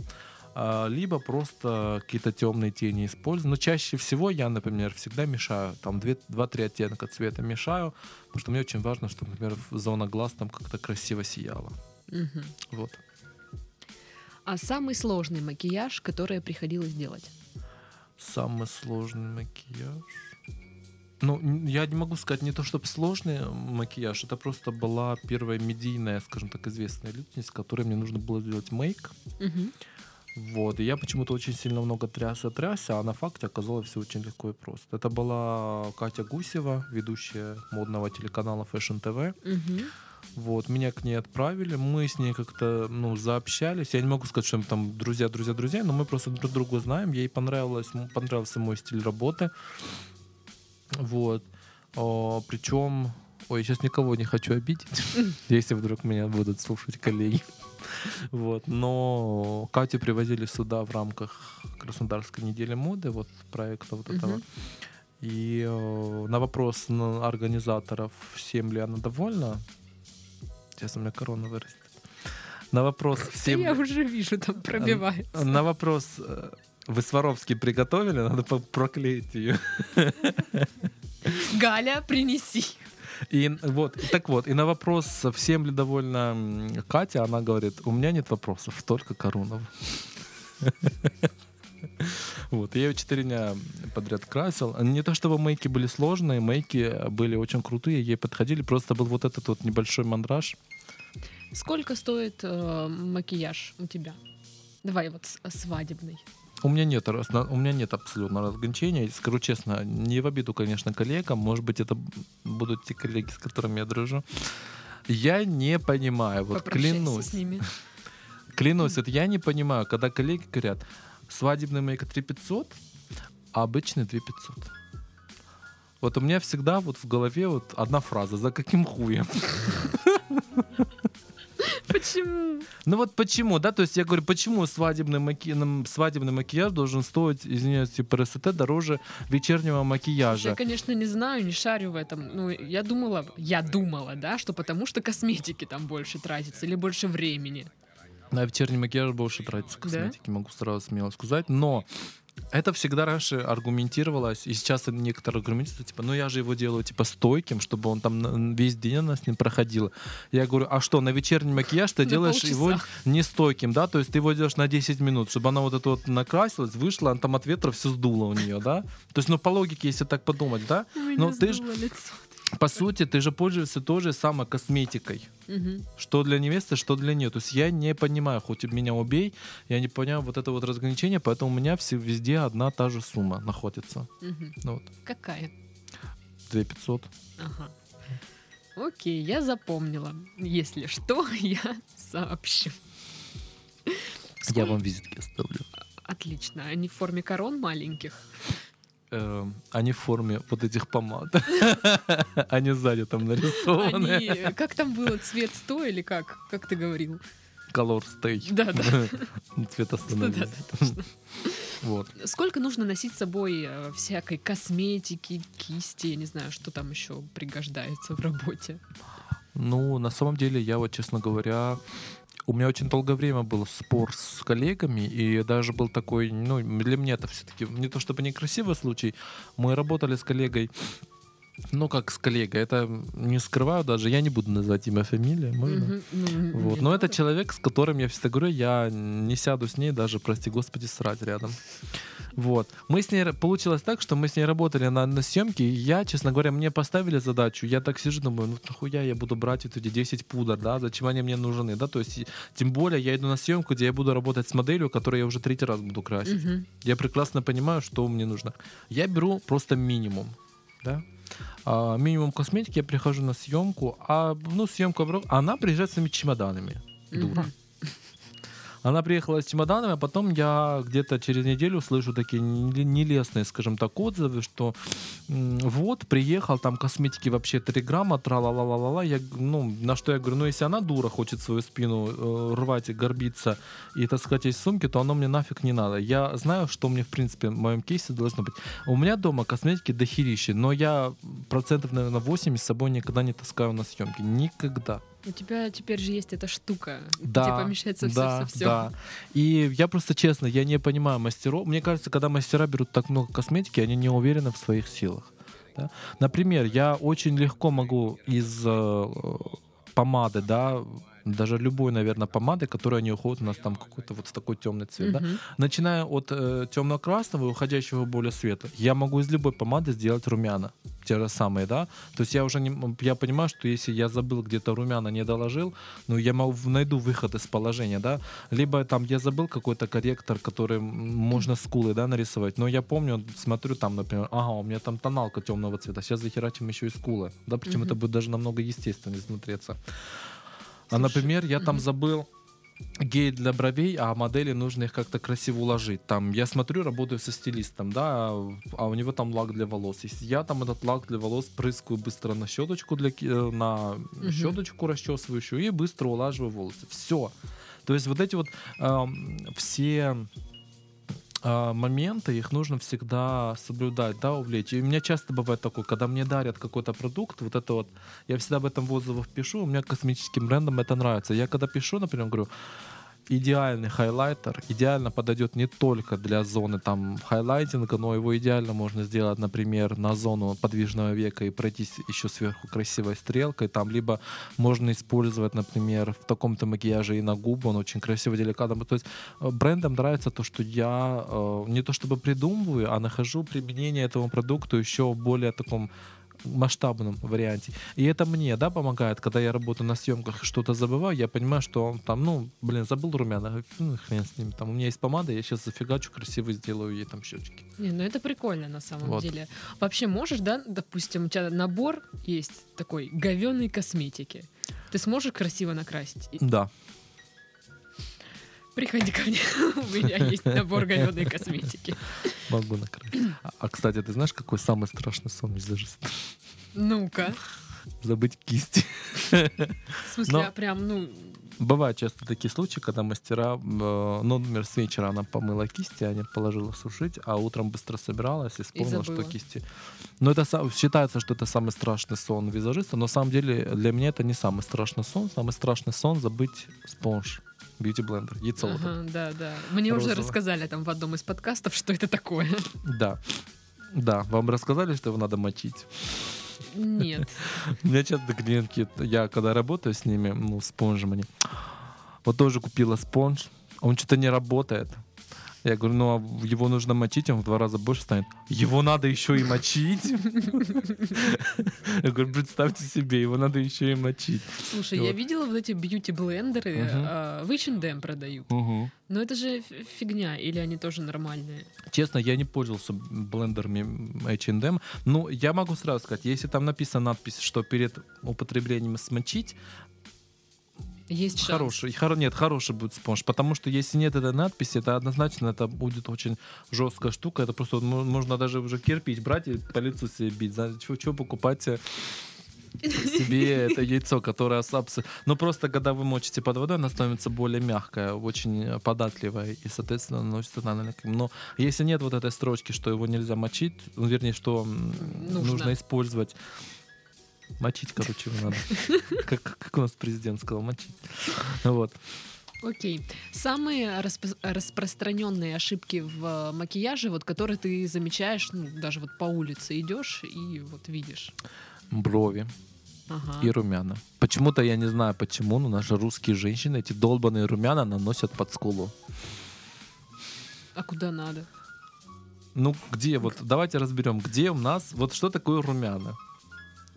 а, либо просто какие-то темные тени использую. Но чаще всего я, например, всегда мешаю, там 2-3 оттенка цвета мешаю, потому что мне очень важно, чтобы, например, зона глаз там как-то красиво сияла. Угу. Вот. А самый сложный макияж, который приходилось делать? Самый сложный макияж. Ну, я не могу сказать не то, чтобы сложный макияж, это просто была первая медийная, скажем так, известная личность, которой мне нужно было сделать мейк. Угу. Вот, и я почему-то очень сильно много трясся, трясся, а на факте оказалось все очень легко и просто. Это была Катя Гусева, ведущая модного телеканала Fashion TV. Угу. Вот, меня к ней отправили, мы с ней как-то, ну, заобщались. Я не могу сказать, что мы там друзья, друзья, друзья, но мы просто друг друга знаем. Ей понравилось, понравился мой стиль работы. Вот. А, причем Ой, сейчас никого не хочу обидеть, если вдруг меня будут слушать коллеги. Вот. Но Катю привозили сюда в рамках Краснодарской недели моды, вот проекта вот этого. И э, на вопрос на организаторов, всем ли она довольна, сейчас у меня корона вырастет. На вопрос, всем Я уже вижу, там пробивается. на вопрос, э, вы Сваровски приготовили, надо проклеить ее. Галя, принеси. И вот, так вот, и на вопрос, всем ли довольна Катя, она говорит, у меня нет вопросов, только Корунов. Вот, я ее четыре дня подряд красил. Не то чтобы мейки были сложные, мейки были очень крутые, ей подходили, просто был вот этот вот небольшой мандраж. Сколько стоит э, макияж у тебя? Давай вот с- свадебный. У меня нет, у меня нет абсолютно разграничения. Скажу честно, не в обиду, конечно, коллегам. Может быть, это будут те коллеги, с которыми я дружу. Я не понимаю, вот клянусь, с ними. клянусь, это я не понимаю, когда коллеги говорят, свадебный мейк 3500, а обычный 2500. Вот у меня всегда вот в голове вот одна фраза, за каким хуем? Почему? Ну вот почему, да, то есть я говорю, почему свадебный, маки... свадебный макияж должен стоить, извиняюсь, типа РСТ дороже вечернего макияжа? Я, конечно, не знаю, не шарю в этом. Ну, я думала, я думала, да, что потому что косметики там больше тратится или больше времени. На вечерний макияж больше тратится косметики, могу сразу смело сказать. Но это всегда раньше аргументировалось, и сейчас некоторые аргументируют, типа, ну я же его делаю, типа, стойким, чтобы он там весь день у нас не проходил. Я говорю, а что, на вечерний макияж ты делаешь его не стойким, да, то есть ты его делаешь на 10 минут, чтобы она вот это вот накрасилась, вышла, она там от ветра все сдуло у нее, да. То есть, ну, по логике, если так подумать, да, Ну, ты ж- сдуло лицо. По сути, ты же пользуешься тоже самой косметикой. Мгм. Что для невесты, что для нее. То есть я не понимаю, хоть меня убей, я не понимаю вот это вот разграничение, поэтому у меня все, везде одна та же сумма находится. Ну вот, Какая? 2500. Ага. Окей, я запомнила. Если что, я сообщу. Я вам визитки оставлю. Отлично. Они в форме корон маленьких. Эм, Они в форме вот этих помад. Они сзади там нарисованы. Они, как там было, цвет 100 или как? Как ты говорил? Color Stay. Да, да. Цвет да, Вот. Сколько нужно носить с собой э, всякой косметики, кисти, я не знаю, что там еще пригождается в работе? Ну, на самом деле, я вот, честно говоря, у меня очень долгое время был спор с коллегами, и даже был такой, ну, для меня это все-таки не то чтобы некрасивый случай. Мы работали с коллегой, ну, как с коллегой, это не скрываю даже, я не буду называть имя, фамилия, можно? Мгм. Ну, Вот. Но это человек, с которым я всегда говорю, я не сяду с ней даже, прости господи, срать рядом. Вот. Мы с ней, получилось так, что мы с ней работали на, на съемке, и я, честно говоря, мне поставили задачу, я так сижу, думаю, ну нахуя я буду брать вот эти 10 пудр, да, зачем они мне нужны, да, то есть, тем более я иду на съемку, где я буду работать с моделью, которую я уже третий раз буду красить. Мгм. Я прекрасно понимаю, что мне нужно. Я беру просто минимум, да. А, минимум косметики, я прихожу на съемку, а ну съемка, обра- она приезжает с своими чемоданами, дура. Мгм. Она приехала с чемоданами, а потом я где-то через неделю слышу такие не- нелестные, скажем так, отзывы, что вот, приехал, там косметики вообще 3 грамма, тра-ла-ла-ла-ла. Я, ну, на что я говорю, ну, если она дура, хочет свою спину э, рвать и горбиться и таскать из сумки, то оно мне нафиг не надо. Я знаю, что мне, в принципе, в моем кейсе должно быть. У меня дома косметики дохерища, но я процентов, наверное, 80 с собой никогда не таскаю на съемки. Никогда. У тебя теперь же есть эта штука, Да, где помещается все, да, все, все. да. И я просто честно, я не понимаю мастеров. Мне кажется, когда мастера берут так много косметики, они не уверены в своих силах. да. Например, я очень легко могу из э, помады, да, даже любой, наверное, помады, которая не уходит у нас там какой-то вот в такой темный цвет, да, Мгм. начиная от э, темно-красного и уходящего более светлый, я могу из любой помады сделать румяна, те же самые, да. То есть я уже не, я понимаю, что если я забыл где-то румяна не доложил, ну я могу, найду выход из положения, да. Либо там я забыл какой-то корректор, который можно скулы, да, нарисовать. Но я помню, смотрю там, например, ага, у меня там тоналка темного цвета, сейчас захерачим еще и скулы, да, причем Мгм. это будет даже намного естественнее смотреться. А, например, я там забыл гель для бровей, а модели нужно их как-то красиво уложить. Там я смотрю, работаю со стилистом, да, а у него там лак для волос. Если я там этот лак для волос прыскаю быстро на щеточку для э, на Мгм. щеточку расчесывающую и быстро улаживаю волосы. Все. То есть вот эти вот эм, все а, моменты, их нужно всегда соблюдать, да, увлечь. И у меня часто бывает такое, когда мне дарят какой-то продукт, вот это вот, я всегда об этом в отзывах пишу, у меня косметическим брендам это нравится. Я когда пишу, например, говорю, идеальный хайлайтер идеально подойдет не только для зоны там хайлайтинга, но его идеально можно сделать, например, на зону подвижного века и пройтись еще сверху красивой стрелкой. Там либо можно использовать, например, в таком-то макияже и на губы, он очень красиво, деликатно. То есть э, брендам нравится то, что я э, не то чтобы придумываю, а нахожу применение этому продукту еще более таком масштабном варианте. И это мне, да, помогает, когда я работаю на съемках, что-то забываю, я понимаю, что он там, ну, блин, забыл румяна, ну, хрен с ним, там, у меня есть помада, я сейчас зафигачу, красиво сделаю ей там щечки. Не, ну это прикольно на самом Вот. деле. Вообще можешь, да, допустим, у тебя набор есть такой говенной косметики. Ты сможешь красиво накрасить? Да. Приходи ко мне, у меня есть набор говенной косметики. Могу накрыть. А, а, кстати, ты знаешь, какой самый страшный сон визажиста? Ну-ка. Забыть кисти. В смысле, Но- а прям, ну, Бывают часто такие случаи, когда мастера, э, ну, например, с вечера она помыла кисти, а не положила сушить, а утром быстро собиралась и вспомнила, что забыла. кисти. Но это считается, что это самый страшный сон визажиста, но на самом деле для меня это не самый страшный сон. Самый страшный сон забыть спонж, яйцо. вот это. ага, да, да. Мне уже Розово. рассказали там в одном из подкастов, что это такое. Да. Да, вам рассказали, что его надо мочить? Нет. У меня часто клиентки, я когда работаю с ними, ну, спонжем они, вот тоже купила спонж, а он что-то не работает. Я говорю, ну а его нужно мочить, он в два раза больше станет. Его надо еще и мочить. Я говорю, представьте себе, его надо еще и мочить. Слушай, я видела вот эти бьюти-блендеры, а, в H&M продают. Но это же фигня, или они тоже нормальные? Честно, я не пользовался блендерами H&M. Ну, я могу сразу сказать, если там написана надпись, что перед употреблением смочить, Есть шанс. Хороший, хоро- нет, хороший будет спонж, потому что если нет этой надписи, это однозначно это будет очень жесткая штука, это просто мо- можно даже уже кирпич брать и по лицу себе бить, чего покупать э, себе это яйцо, которое сапсы. Но просто когда вы мочите под водой, она становится более мягкая, очень податливая и, соответственно, наносится тональный крем. Но если нет вот этой строчки, что его нельзя мочить, ну, вернее, что Нужно. нужно использовать Мочить, короче, его надо. Как, как у нас президент сказал, мочить. Вот. Окей. Самые распро- распространенные ошибки в э, макияже, вот которые ты замечаешь, ну, даже вот по улице идешь и вот видишь. Брови Ага. и румяна. Почему-то я не знаю почему, но наши русские женщины эти долбанные румяна наносят под скулу. А куда надо? Ну, где, вот давайте разберем, где у нас, вот что такое румяна?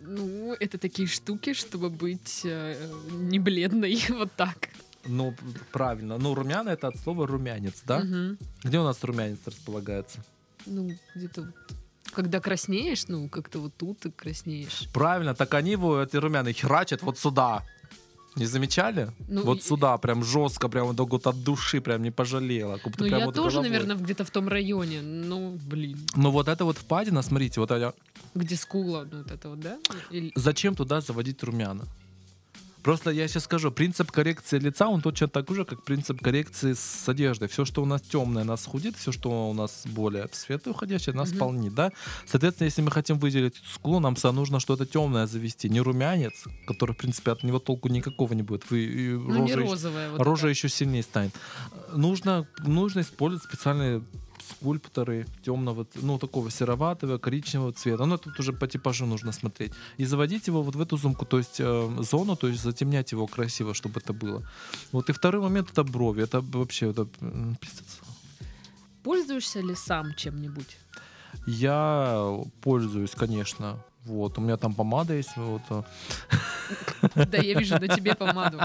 Ну, это такие штуки, чтобы быть э, не бледной, вот так. Ну, правильно. Ну, румяна это от слова румянец, да? Мгм. Где у нас румянец располагается? Ну, где-то вот, когда краснеешь, ну, как-то вот тут ты краснеешь. Правильно, так они его, эти румяны, херачат вот сюда. Не замечали? Ну, вот и- сюда, прям жестко, прям вот, вот от души, прям не пожалела. Как будто Ну, прям я вот тоже, головой. наверное, где-то в том районе. Ну, блин. Ну вот это вот впадина, смотрите, вот я... Где скула, ну, вот это вот, да? Или- Зачем туда заводить румяна? Просто я сейчас скажу, принцип коррекции лица, он точно такой же, как принцип коррекции с одеждой. Все, что у нас темное, нас худит, все, что у нас более в свет уходящее, нас Мгм. полнит, да? Соответственно, если мы хотим выделить скулу, нам нужно что-то темное завести, не румянец, который, в принципе, от него толку никакого не будет. Вы, Ну, не рожа еще- розовая. Вот рожа эта. еще сильнее станет. Нужно, нужно использовать специальные скульпторы темного, ну, такого сероватого, коричневого цвета. Ну, тут уже по типажу нужно смотреть. И заводить его вот в эту зумку, то есть э, зону, то есть затемнять его красиво, чтобы это было. Вот и второй момент это брови. Это вообще это, пиздец. Пользуешься ли сам чем-нибудь? Я пользуюсь, конечно. Вот, у меня там помада есть. Вот. э. Да, я вижу на тебе помаду.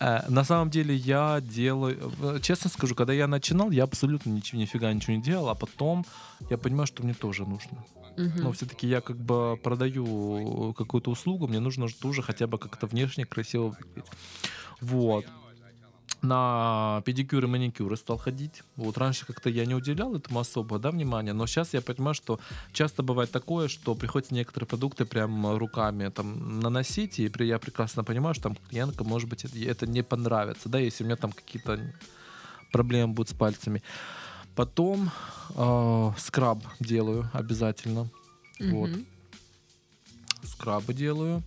Э, На самом деле я делаю, э, честно скажу, когда я начинал, я абсолютно ничего, нифига ничего не делал, а потом я понимаю, что мне тоже нужно. Мгм. Но все-таки я как бы продаю какую-то услугу, мне нужно же тоже хотя бы как-то внешне красиво выглядеть. Вот. На педикюр и маникюры стал ходить. Вот раньше как-то я не уделял этому особо да, внимания, но сейчас я понимаю, что часто бывает такое, что приходится некоторые продукты прям руками там наносить, и я прекрасно понимаю, что там клиентка, может быть, это не понравится, да, если у меня там какие-то проблемы будут с пальцами. Потом э, скраб делаю обязательно. Mm-hmm. Вот. Скрабы делаю.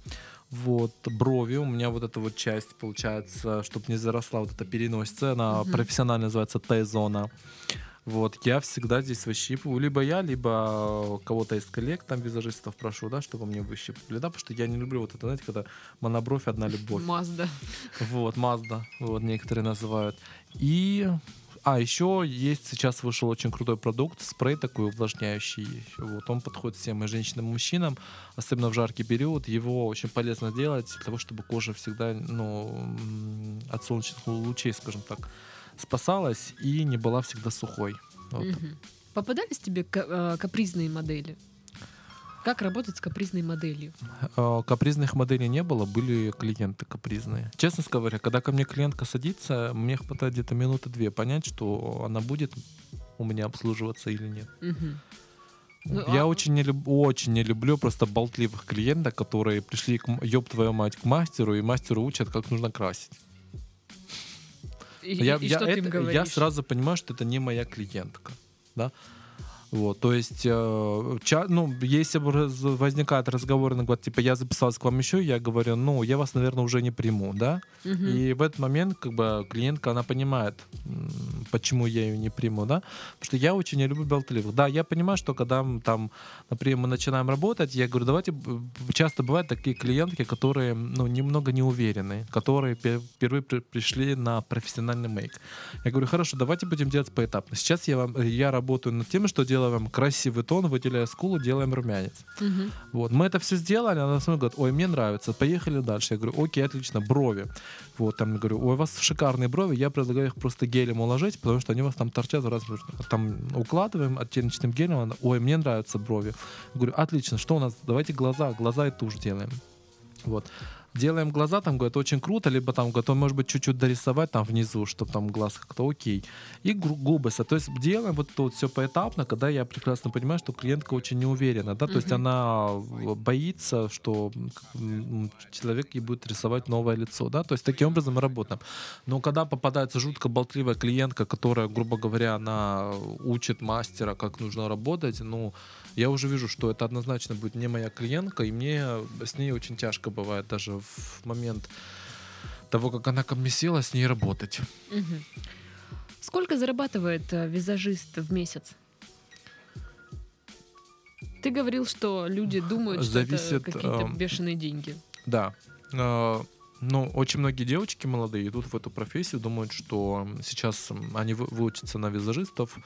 Вот, брови, у меня вот эта вот часть, получается, чтобы не заросла вот эта переносица, она угу. профессионально называется Т-зона. Вот, я всегда здесь выщипываю. Либо я, либо кого-то из коллег, там, визажистов прошу, да, чтобы мне выщипывали, да, потому что я не люблю вот это, знаете, когда монобровь одна любовь. Мазда. Вот, Мазда, вот, некоторые называют. И а, еще есть, сейчас вышел очень крутой продукт, спрей такой увлажняющий. Вот, он подходит всем и женщинам, и мужчинам, особенно в жаркий период. Его очень полезно делать для того, чтобы кожа всегда ну, от солнечных лучей, скажем так, спасалась и не была всегда сухой. Вот. Угу. Попадались тебе э, капризные модели? Как работать с капризной моделью? А, капризных моделей не было, были клиенты капризные. Честно говоря, когда ко мне клиентка садится, мне хватает где-то минуты две понять, что она будет у меня обслуживаться или нет. Угу. Я а... очень, не люб... очень не люблю просто болтливых клиентов, которые пришли, к, ёб твою мать, к мастеру, и мастеру учат, как нужно красить. И, я, и я, что это, ты им говоришь? я сразу понимаю, что это не моя клиентка. Да? Вот, то есть, э, ча, ну, если возникает разговор, она говорит, типа, я записался к вам еще, я говорю, ну, я вас, наверное, уже не приму, да? Угу. И в этот момент, как бы, клиентка, она понимает, почему я ее не приму, да? Потому что я очень не люблю болтливых. Да, я понимаю, что когда там, например, мы начинаем работать, я говорю, давайте, часто бывают такие клиентки, которые, ну, немного не уверены, которые впервые при, пришли на профессиональный мейк. Я говорю, хорошо, давайте будем делать поэтапно. Сейчас я, вам, я работаю над тем, что делаю делаем красивый тон, выделяя скулу, делаем румянец. Угу. Вот. Мы это все сделали, она смотрит, говорит, ой, мне нравится, поехали дальше. Я говорю, окей, отлично, брови. Вот, там говорю, ой, у вас шикарные брови, я предлагаю их просто гелем уложить, потому что они у вас там торчат раз Там укладываем оттеночным гелем, она, ой, мне нравятся брови. Я говорю, отлично, что у нас, давайте глаза, глаза и тушь делаем. Вот делаем глаза, там, говорят, очень круто, либо там, готов, может быть, чуть-чуть дорисовать там внизу, чтобы там глаз как-то окей. И губы, то есть делаем вот это вот все поэтапно, когда я прекрасно понимаю, что клиентка очень не уверена, да, то есть она боится, что человек ей будет рисовать новое лицо, да, то есть таким образом мы работаем. Но когда попадается жутко болтливая клиентка, которая, грубо говоря, она учит мастера, как нужно работать, ну, я уже вижу, что это однозначно будет не моя клиентка, и мне с ней очень тяжко бывает даже в момент того, как она ко мне села, с ней работать. Угу. Сколько зарабатывает э, визажист в месяц? Ты говорил, что люди думают, Зависит, что это какие-то э, бешеные деньги. Да. Э, ну, очень многие девочки молодые идут в эту профессию, думают, что сейчас они выучатся на визажистов,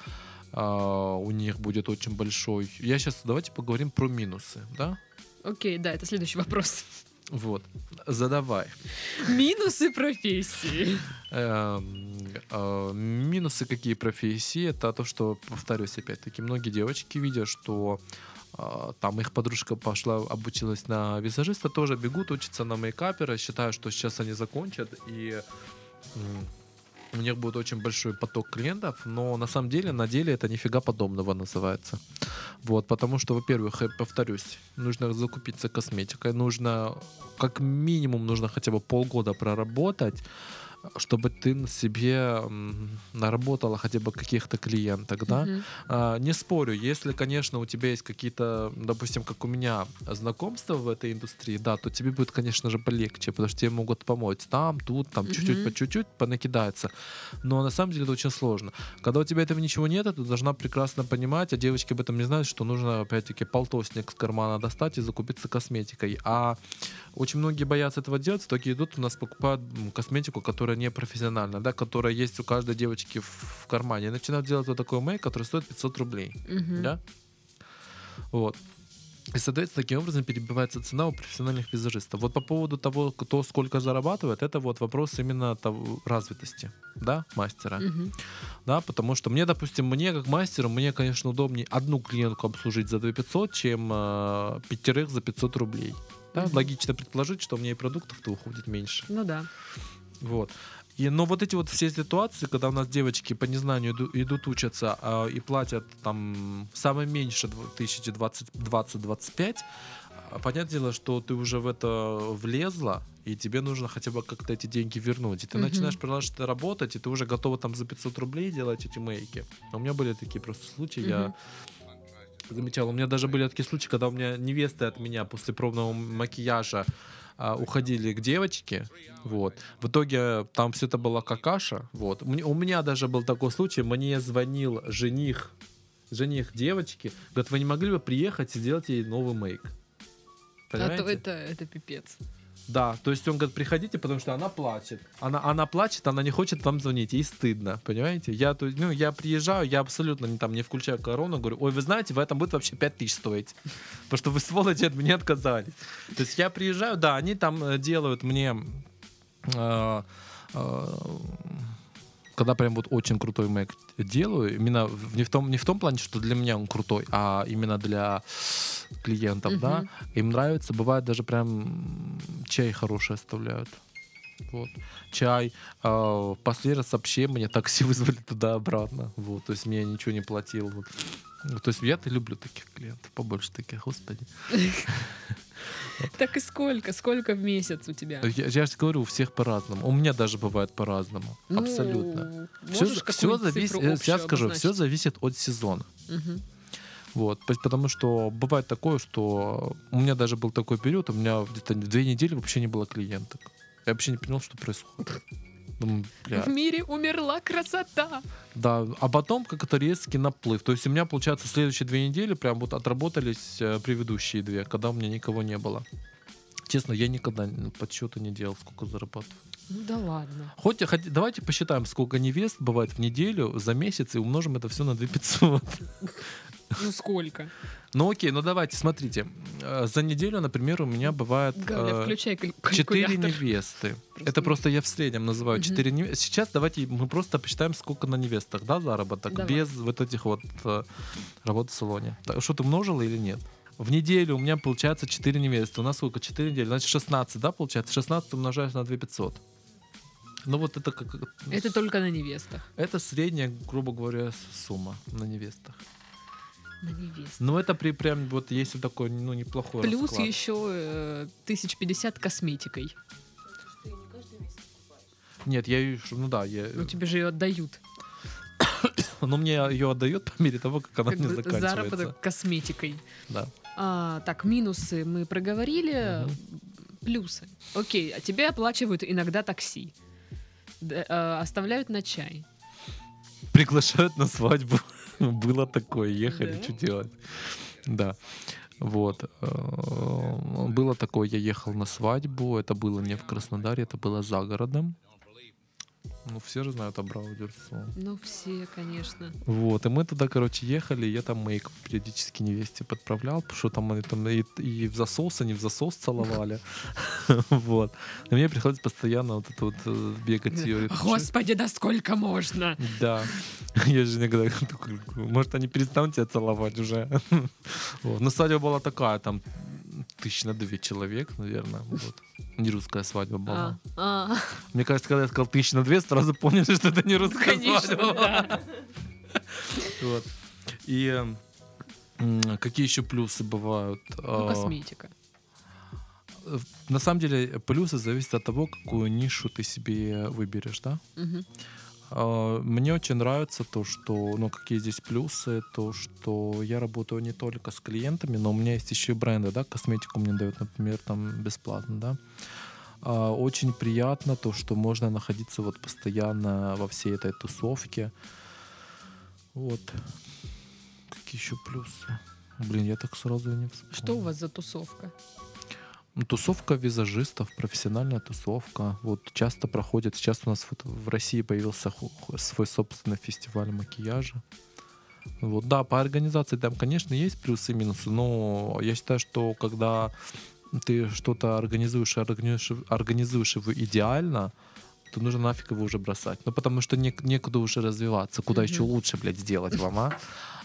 а, у них будет очень большой. Я сейчас давайте поговорим про минусы, да? Окей, да, это следующий вопрос. Вот, задавай. Минусы профессии. Эм, э, минусы какие профессии? Это то, что, повторюсь опять-таки, многие девочки видят, что э, там их подружка пошла, обучилась на визажиста, тоже бегут, учатся на мейкапера, считают, что сейчас они закончат и у них будет очень большой поток клиентов, но на самом деле, на деле это нифига подобного называется. Вот, потому что, во-первых, я повторюсь, нужно закупиться косметикой, нужно, как минимум, нужно хотя бы полгода проработать, чтобы ты на себе наработала хотя бы каких-то клиенток, да. А, не спорю, если, конечно, у тебя есть какие-то, допустим, как у меня, знакомства в этой индустрии, да, то тебе будет, конечно же, полегче, потому что тебе могут помочь там, тут, там, uh-huh. чуть-чуть, по чуть-чуть понакидается. Но на самом деле это очень сложно. Когда у тебя этого ничего нет, ты должна прекрасно понимать, а девочки об этом не знают, что нужно, опять-таки, полтосник с кармана достать и закупиться косметикой. А очень многие боятся этого делать, в итоге идут у нас покупают косметику, которая не профессиональная, да, которая есть у каждой девочки в, в кармане. И начинают делать вот такой мейк, который стоит 500 рублей. Uh-huh. Да? Вот. И, соответственно, таким образом перебивается цена у профессиональных визажистов. Вот по поводу того, кто сколько зарабатывает, это вот вопрос именно того, развитости, да, мастера. Угу. Да, потому что мне, допустим, мне как мастеру, мне, конечно, удобнее одну клиентку обслужить за 2500, чем э, пятерых за 500 рублей. Да? Угу. Логично предположить, что у меня и продуктов-то уходит меньше. Ну да. Вот. И, но вот эти вот все ситуации, когда у нас девочки по незнанию иду- идут учатся а, и платят там самое меньше 20-25, а, понятное дело, что ты уже в это влезла, и тебе нужно хотя бы как-то эти деньги вернуть. И ты Мгм. начинаешь продолжать работать, и ты уже готова там за 500 рублей делать эти мейки. А у меня были такие просто случаи, я Мгм. замечал. У меня даже были такие случаи, когда у меня невесты от меня после пробного макияжа а, уходили к девочке, вот. В итоге там все это была какаша, вот. У меня даже был такой случай, мне звонил жених, жених девочки, говорит, вы не могли бы приехать и сделать ей новый мейк? А Понимаете? то это, это пипец. Да, то есть он говорит, приходите, потому что она плачет. Она, она плачет, она не хочет вам звонить, ей стыдно, понимаете? Я, то ну, я приезжаю, я абсолютно не, там, не включаю корону, говорю, ой, вы знаете, в этом будет вообще 5 тысяч стоить, потому что вы, сволочи, от меня отказались. То есть я приезжаю, да, они там э, делают мне... э, э, когда прям вот очень крутой мэк делаю, именно в- не в том, не в том плане, что для меня он крутой, а именно для клиентов, да, Мгм. им нравится, бывает даже прям чай хороший оставляют. Вот. Чай. А, последний раз вообще мне такси вызвали туда-обратно. Вот. То есть мне ничего не платил. Вот. Ну, То есть я-то люблю таких клиентов, побольше таких, господи. Так и сколько? Сколько в месяц у тебя? Я, я же говорю, у всех по-разному. У меня даже бывает по-разному. Ну, Абсолютно. Все, зависит, я скажу, все зависит от сезона. Вот, потому что бывает такое, что у меня даже был такой период, у меня где-то две недели вообще не было клиенток. Я вообще не понял, что происходит. Думаю, бля. В мире умерла красота. Да, а потом как это резкий наплыв. То есть у меня, получается, следующие две недели прям вот отработались э, предыдущие две, когда у меня никого не было. Честно, я никогда подсчета не делал, сколько зарабатываю. Ну да ладно. Хоть, хоть- давайте посчитаем, сколько невест бывает в неделю, за месяц, и умножим это все на 2500. Ну сколько? Ну окей, ну давайте, смотрите. Э, За неделю, например, у меня бывает Галя, э, четыре невесты. Просто Это не- просто я в среднем называю четыре невесты. Сейчас давайте мы просто посчитаем, сколько на невестах, да, заработок, Давай. без вот этих вот э, работ в салоне. Что ты умножила или нет? В неделю у меня получается 4 невесты. У нас сколько? 4 недели. Значит, 16, да, получается? 16 умножаешь на 2500. Ну вот это как... Это только на невестах. Это средняя, грубо говоря, сумма на невестах. На. Но это при прям вот если такой, ну, неплохой Плюс расклад. еще э, 1050 косметикой. Нет, я ее, ну да, я, Ну тебе же ее отдают. но мне ее отдает по мере того, как она Как не бы заканчивается. заработок косметикой. Да. А, так, минусы мы проговорили. Мгм. Плюсы. Окей, а тебе оплачивают иногда такси. Д- э, оставляют на чай. Приглашают на свадьбу. Было такое, ехали, что делать. Да. Вот. Э, Было такое, я ехал на свадьбу. Это было не в Краснодаре, это было за городом. Ну, все же знают Абрау Дюрсо. Ну, все, конечно. Вот, и мы туда, короче, ехали, я там мейк периодически невесте подправлял, потому что там они там и, и в засос, они в засос целовали. Вот. И мне приходится постоянно вот это вот э, бегать. Господи, да сколько можно? Да. Я же иногда такой, может, они перестанут тебя целовать уже. Вот. Но свадьба была такая, там тысяч на две человек, наверное. Вот. Не русская свадьба была. А, а, Мне кажется, когда я сказал тысяч на две, сразу поняли, что это не русская конечно, свадьба. да. Вот. И какие еще плюсы бывают? Ну, А, косметика. На самом деле плюсы зависят от того, какую нишу ты себе выберешь, да? Мгм. А, Мне очень нравится то, что, ну, какие здесь плюсы, то, что я работаю не только с клиентами, но у меня есть еще и бренды, да, косметику мне дают, например, там бесплатно, да. А, Очень приятно то, что можно находиться вот постоянно во всей этой тусовке. Вот. Какие еще плюсы? Блин, я так сразу не вспомню. Что у вас за тусовка? Тусовка визажистов, профессиональная тусовка. Вот часто проходит. Сейчас у нас вот в России появился свой собственный фестиваль макияжа. Вот, да, по организации там, конечно, есть плюсы и минусы, но я считаю, что когда ты что-то организуешь, организуешь, организуешь его идеально, то нужно нафиг его уже бросать. Ну, потому что не, некуда уже развиваться. Куда Мгм. еще лучше, блядь, сделать вам, а?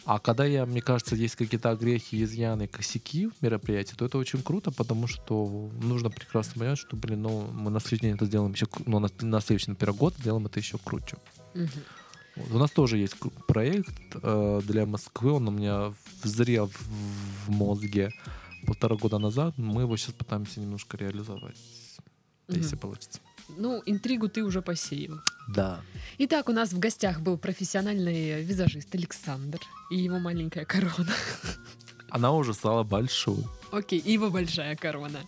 А когда я, мне кажется, есть какие-то огрехи, изъяны, косяки в мероприятии, то это очень круто, потому что нужно прекрасно понять, что, блин, ну, мы на следующий день это сделаем еще, ну, на, на следующий, например, год сделаем это еще круче. Мгм. Вот. У нас тоже есть проект э, для Москвы, он у меня взрел в, в мозге полтора года назад. Мы его сейчас пытаемся немножко реализовать, если Мгм. получится. Ну, интригу ты уже посеял. Да. Итак, у нас в гостях был профессиональный визажист Александр и его маленькая корона. Она уже стала большой. Окей, и его большая корона.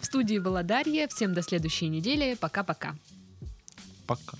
В студии была Дарья. Всем до следующей недели. Пока-пока. Пока.